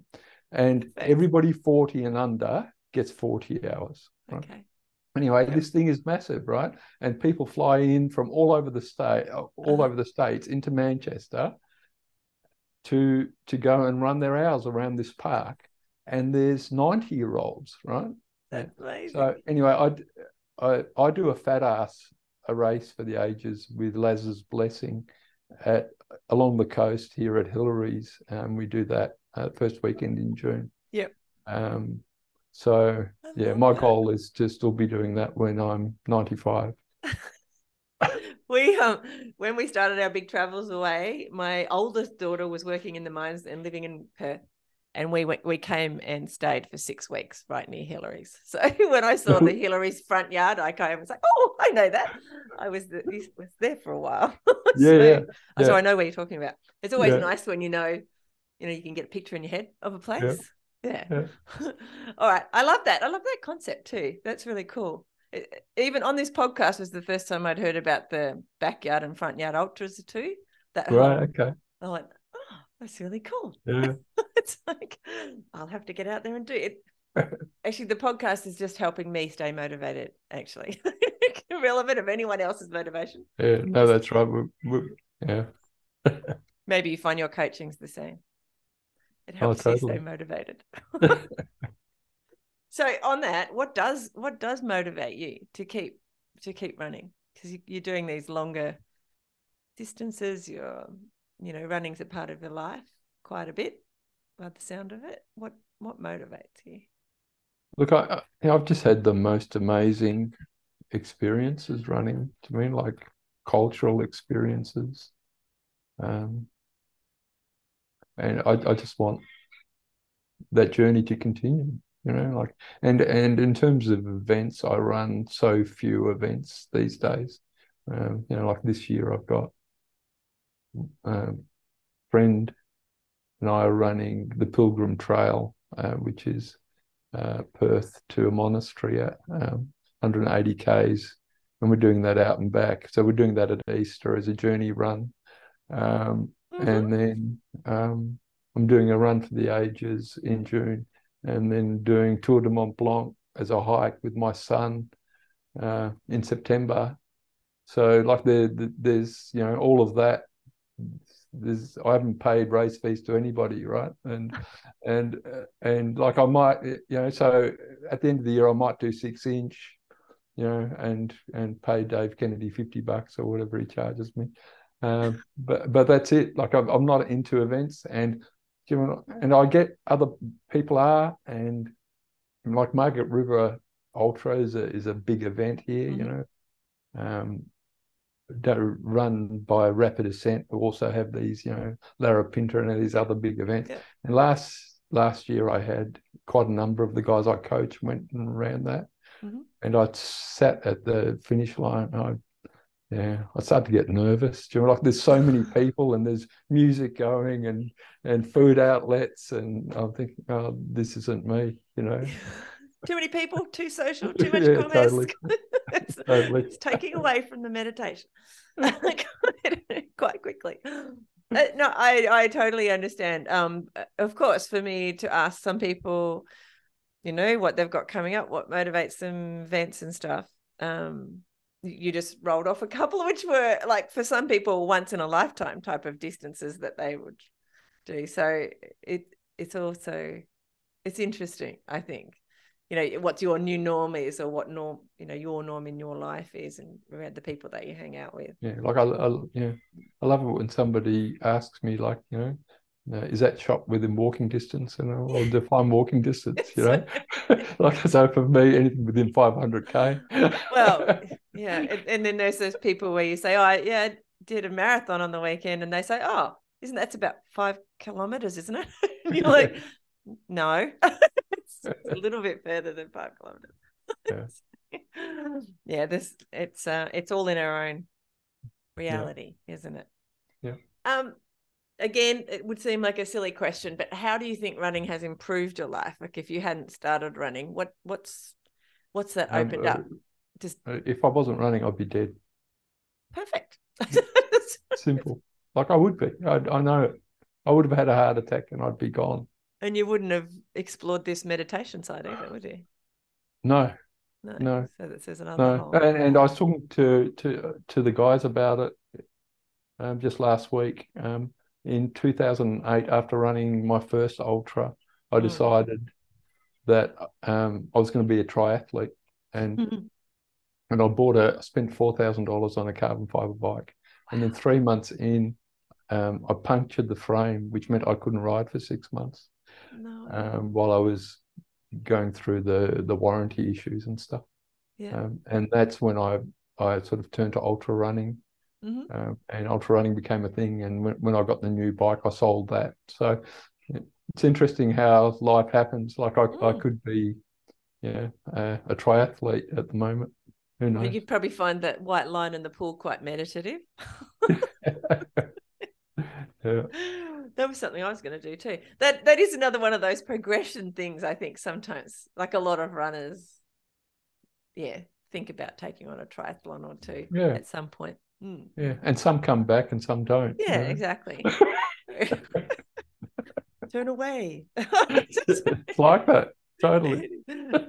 And everybody 40 and under gets 40 hours, right? Okay. Anyway, this thing is massive, right? And people fly in from all over the state, all Uh-huh. over the states into Manchester to to go and run their hours around this park. And there's 90 year olds, right? That's amazing. So anyway, I do a fat ass a race for the ages with Laz's blessing at along the coast here at Hillarys. Um, we do that uh, first weekend in June. Yep. Um, so I yeah, my that. goal is to still be doing that when I'm 95. we um when we started our big travels away, my oldest daughter was working in the mines and living in Perth. And we went, we came and stayed for six weeks right near Hillarys. So when I saw the Hillarys front yard, I came and was like, "Oh, I know that." I was the, was there for a while. Yeah, so, yeah, so. I know what you're talking about. It's always Yeah. nice when you know, you know, you can get a picture in your head of a place. Yeah. Yeah. All right. I love that. I love that concept too. That's really cool. It- even on this podcast was the first time I'd heard about the backyard and front yard ultras too. That whole- Right. Okay. I went, oh, that's really cool. Yeah. it's like I'll have to get out there and do it. Actually, the podcast is just helping me stay motivated. Actually, irrelevant of anyone else's motivation. Yeah. No, that's right. We, we, yeah. Maybe you find your coaching's the same. It Oh, helps you stay motivated. so on that, what does what does motivate you to keep to keep running? Because you, you're doing these longer distances. You're you know running's a part of your life quite a bit. By the sound of it, what what motivates you? Look, I, I've just had the most amazing experiences running to me, like cultural experiences. Um, and I, I just want that journey to continue, you know, like, and, and in terms of events, I run so few events these days. Um, you know, like this year I've got um, friend and I are running the Pilgrim Trail, uh, which is uh, Perth to a monastery at um, 180 k's, and we're doing that out and back. So we're doing that at Easter as a journey run, um, Mhm. and then um, I'm doing a run for the ages in June, and then doing Tour de Mont Blanc as a hike with my son uh, in September. So like there- there's you know all of that. There's I haven't paid race fees to anybody, right? And and and like I might you know so at the end of the year I might do six inch, you know, and and pay Dave Kennedy fifty bucks or whatever he charges me. Um, but but that's it. Like I'm, I'm not into events, and you know, and I get other people are, and like Margaret River Ultra is a is a big event here. You Mhm. know, um, don't run by Rapid Ascent, who also have these, you know, Larapinta and these other big events. Yeah. And last last year I had quite a number of the guys I coach went and ran that. Mhm. And I sat at the finish line. I yeah, I started to get nervous. Do you know, like there's so many people and there's music going and and food outlets and I'm thinking, oh, this isn't me, you know. too many people, too social, too much Yeah, commerce. totally. it's, Totally. it's taking away from the meditation quite quickly. Uh, no, I I totally understand. Um, of course, for me to ask some people, you know, what they've got coming up, what motivates them, events and stuff. Um, you just rolled off a couple, which were like for some people once in a lifetime type of distances that they would do. So it it's also it's interesting, I think. You know, what your new norm is or what norm, you know, your norm in your life is and around the people that you hang out with. Yeah, like I, I yeah, I love it when somebody asks me like, you know, uh, is that shop within walking distance? And I'll, I'll define walking distance, you know. like so for me, anything within 500k. well, yeah. And, and then there's those people where you say, Oh, I, yeah, I did a marathon on the weekend and they say, Oh, isn't that's about five kilometers, isn't it? You're like, No. It's a little bit further than five kilometers. Yeah. this it's uh it's all in our own reality, isn't it? Yeah. Um again, it would seem like a silly question, but how do you think running has improved your life? Like if you hadn't started running, what what's what's that Um, opened up? uh, Just uh, if I wasn't running, I'd be dead. perfect. Simple. Like I would be. I, I know it. I would have had a heart attack and I'd be gone. And you wouldn't have explored this meditation side either, would you? No, No. No. So that says another No, whole. and, and I was talking to to to the guys about it um, just last week. Um, in 2008, after running my first ultra, I Mm. decided that um, I was going to be a triathlete, and Mhm. and I bought a I spent four thousand dollars on a carbon fiber bike, and then three months in, um, I punctured the frame, which meant I couldn't ride for six months No. um, while I was going through the the warranty issues and stuff. yeah. Um, and that's when I I sort of turned to ultra running, Mhm. um, and ultra running became a thing. And when, when I got the new bike, I sold that. So it's interesting how life happens. Like I, I Mm. could be, yeah, uh, a triathlete at the moment. Who knows? you'd probably find that white line in the pool quite meditative. yeah, that was something I was going to do too. That that is another one of those progression things. I think sometimes, like a lot of runners, yeah, think about taking on a triathlon or two Yeah. at some point. Mm. yeah. And some come back and some don't. you Yeah, know. exactly. Turn away. it's like that. Totally.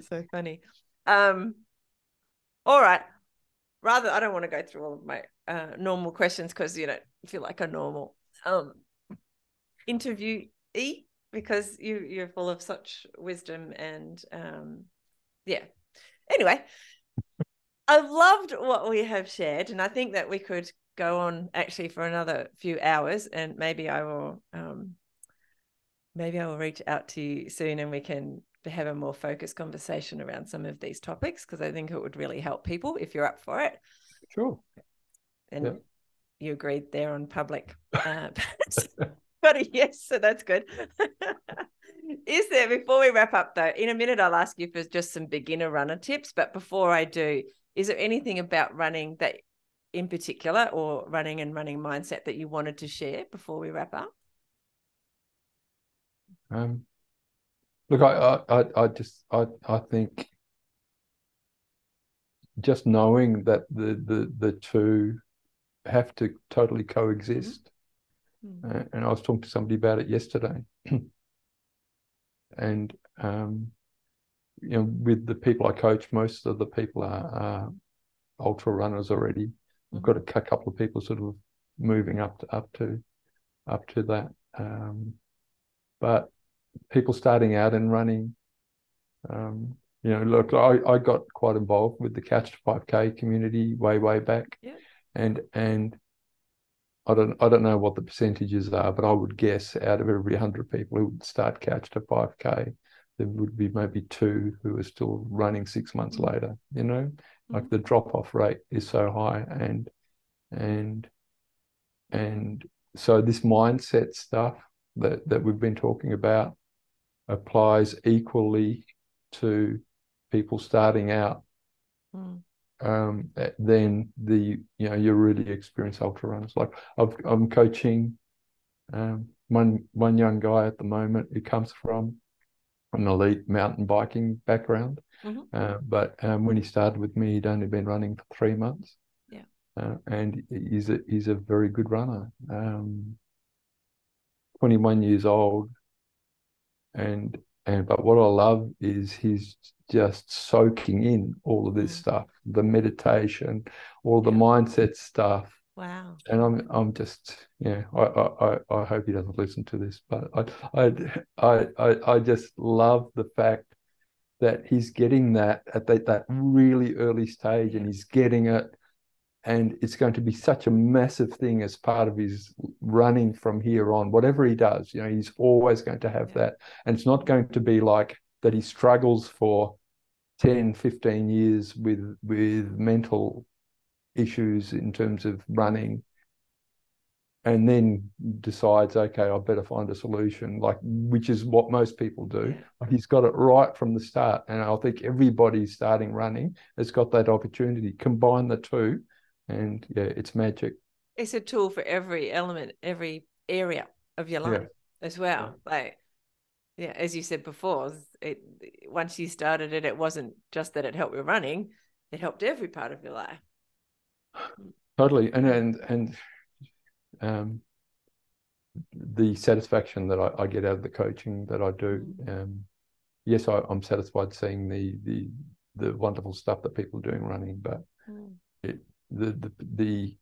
so funny. Um, all right. Rather, I don't want to go through all of my uh, normal questions because you know feel like a normal um interviewee because you you're full of such wisdom and um yeah. Anyway, I've loved what we have shared, and I think that we could go on actually for another few hours, and maybe I will um maybe I will reach out to you soon and we can have a more focused conversation around some of these topics because I think it would really help people if you're up for it. Sure. And Yeah. you agreed there on public. Uh, got a yes, so that's good. Is there, before we wrap up though, in a minute I'll ask you for just some beginner runner tips. But before I do, is there anything about running that in particular or running and running mindset that you wanted to share before we wrap up? Um, look, I, I, I- I just, I, I think just knowing that the, the, the two have to totally coexist. Mm. Uh, and I was talking to somebody about it yesterday. and, um, you know, with the people I coach, most of the people are, are ultra runners already. I've got a cou- couple of people sort of moving up to, up to, up to that. Um, but people starting out and running, um, you know, look, I, I got quite involved with the Couch to 5K community way, way back. Yeah. And, and I don't, I don't know what the percentages are, but I would guess out of every 100 people who would start Couch to 5K, there would be maybe two who are still running six months Mhm. later, you know? Like Mhm. the drop off rate is so high and, and, and so this mindset stuff that, that we've been talking about applies equally to people starting out Mm. Um, than the you know your really experienced ultra runners. Like I've, I'm coaching um, one one young guy at the moment who comes from an elite mountain biking background, Mhm. uh, but um, when he started with me, he'd only been running for three months. Yeah. uh, and he's a he's a very good runner. Um, 21 years old, and and but what I love is he's just soaking in all of this Mm. stuff, the meditation, all the Yeah. mindset stuff. Wow. And I'm I'm just yeah, I I, I- I hope he doesn't listen to this, but I I I I, I just love the fact that he's getting that at that, that really early stage and he's getting it and it's going to be such a massive thing as part of his running from here on. Whatever he does you know he's always going to have that. And it's not going to be like that he struggles for 10 15 years with with mental issues in terms of running and then decides okay i better find a solution like which is what most people do. He's got it right from the start. And i think everybody starting running has got that opportunity. Combine the two and yeah it's magic It's a tool for every element, every area of your Yeah. life as well. Like, yeah, as you said before, it once you started it, it wasn't just that it helped with running; it helped every part of your life. totally and and and um the satisfaction that I, I get out of the coaching that I do um yes I, I'm satisfied seeing the the the wonderful stuff that people are doing running, but Mm. it, the, the the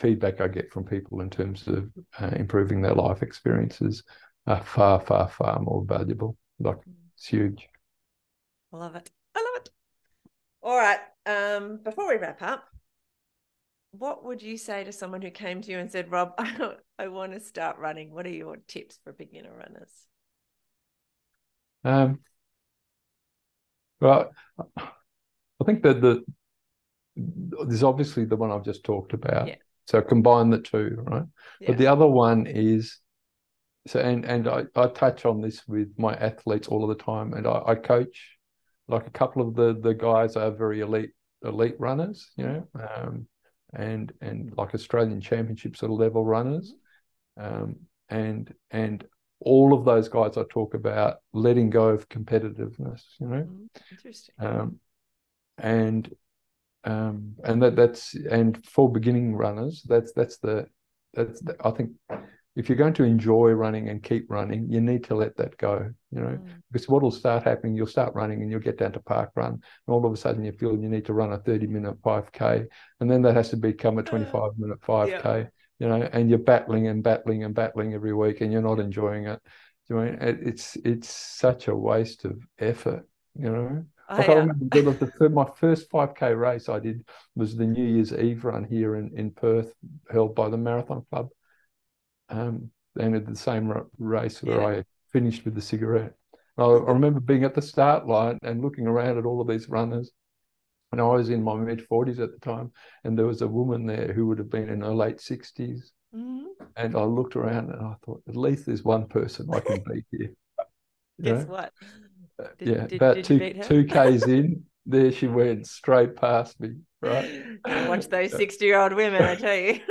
feedback I get from people in terms of uh, improving their life experiences are far, far, far more valuable. Like it's huge. I love it. I love it. All right. Um, before we wrap up, what would you say to someone who came to you and said, Rob, I, I want to start running? What are your tips for beginner runners? Um, well, I think that the there's obviously the one I've just talked about. Yeah. So combine the two, right? Yeah. But the other one is so and and I, I touch on this with my athletes all of the time and I, I coach like a couple of the the guys are very elite elite runners, you know, um, and and like Australian championship sort of level runners. Um, and and all of those guys I talk about letting go of competitiveness, you know. Mm, Interesting. Um, and um, and that that's and for beginning runners, that's that's the that's the, I think if you're going to enjoy running and keep running, you need to let that go. You know, Mm, because what will start happening, you'll start running and you'll get down to park run, and all of a sudden you feel you need to run a 30 minute 5k, and then that has to become a 25 minute 5k. You know, and you're battling and battling and battling every week, and you're not enjoying it. You know, it- it's it's such a waste of effort. You know. I, I uh, remember the, the, fir- my first 5K race I did was the New Year's Eve run here in, in Perth, held by the Marathon Club. Um, and at the same race where Yeah. I finished with the cigarette. I, I remember being at the start line and looking around at all of these runners. And I was in my mid 40s at the time, and there was a woman there who would have been in her late 60s. mhm. And I looked around and I thought, at least there's one person I can beat here. You Guess know? what? Did- yeah, did- about did two two k's in, there she went straight past me. Right. Watch those 60 year old women, I tell you.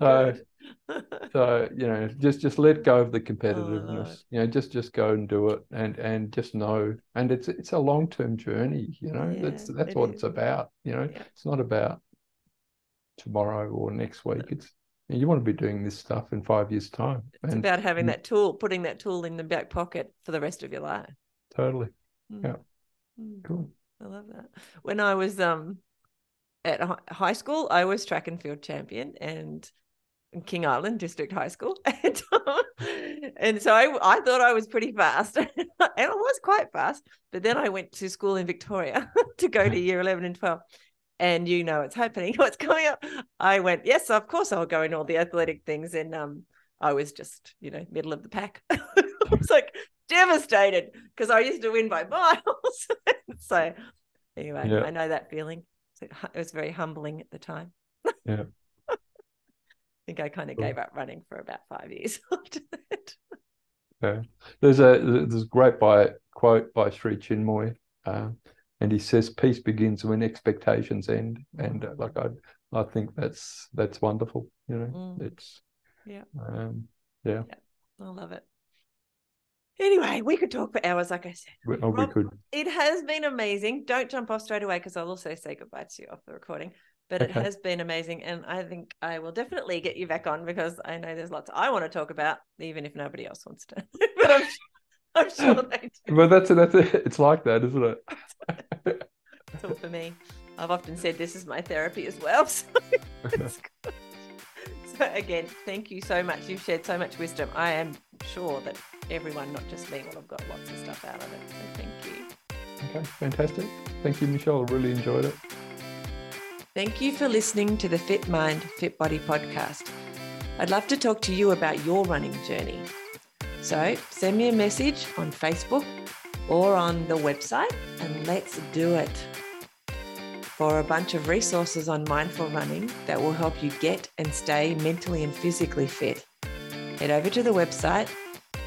So- So you know, just just let go of the oh, Lord. competitiveness. You know, just just go and do it, and and just know. And it's it's a long term journey. You know, that's Yeah, that's it what is. it's about. You know, Yeah. it's not about tomorrow or next week. It's you want to be doing this stuff in five years' time. It's and about having that tool, putting that tool in the back pocket for the rest of your life. Totally Mm. Yeah. Mm. cool. I love that. When I was um at high school, I was track and field champion and King Island District High School. And, um, and so I, I thought I was pretty fast and I was quite fast. But then I went to school in Victoria to go to year 11 and 12. And you know it's happening, what's coming up. I went, yes, of course I'll go in all the athletic things. And um, I was just, you know, middle of the pack. I was like devastated because I used to win by miles. so anyway, Yeah. I know that feeling. It was very humbling at the time. Yeah. I think I kind of gave up running for about five years after that. Yeah. There's a there's a great by quote by Sri Chinmoy, um, and he says, "Peace begins when expectations end." And uh, like I, I think that's that's wonderful. You know, Mm. it's Yeah. um, yeah. I love it. Anyway, we could talk for hours, like I said. We, oh, we could. It has been amazing. Don't jump off straight away because I'll also say goodbye to you off the recording. But it has been amazing. And I think I will definitely get you back on because I know there's lots I want to talk about, even if nobody else wants to. but I'm, I'm sure they do. But that's that's it. it's like that, isn't it? It's all for me. I've often said this is my therapy as well. So, it's good. so again, thank you so much. You've shared so much wisdom. I am sure that everyone, not just me, will have got lots of stuff out of it. So thank you. Okay, fantastic. Thank you, Michelle. I really enjoyed it. Thank you for listening to the Fit Mind, Fit Body podcast. I'd love to talk to you about your running journey. So send me a message on Facebook or on the website and let's do it. For a bunch of resources on mindful running that will help you get and stay mentally and physically fit, head over to the website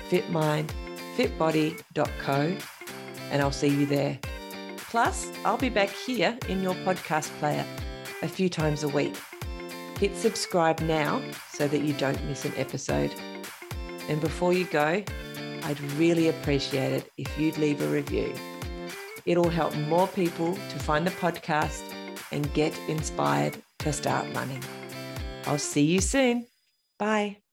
fitmindfitbody.co and I'll see you there. Plus, I'll be back here in your podcast player a few times a week. Hit subscribe now so that you don't miss an episode. And before you go, I'd really appreciate it if you'd leave a review. It'll help more people to find the podcast and get inspired to start running. I'll see you soon. Bye.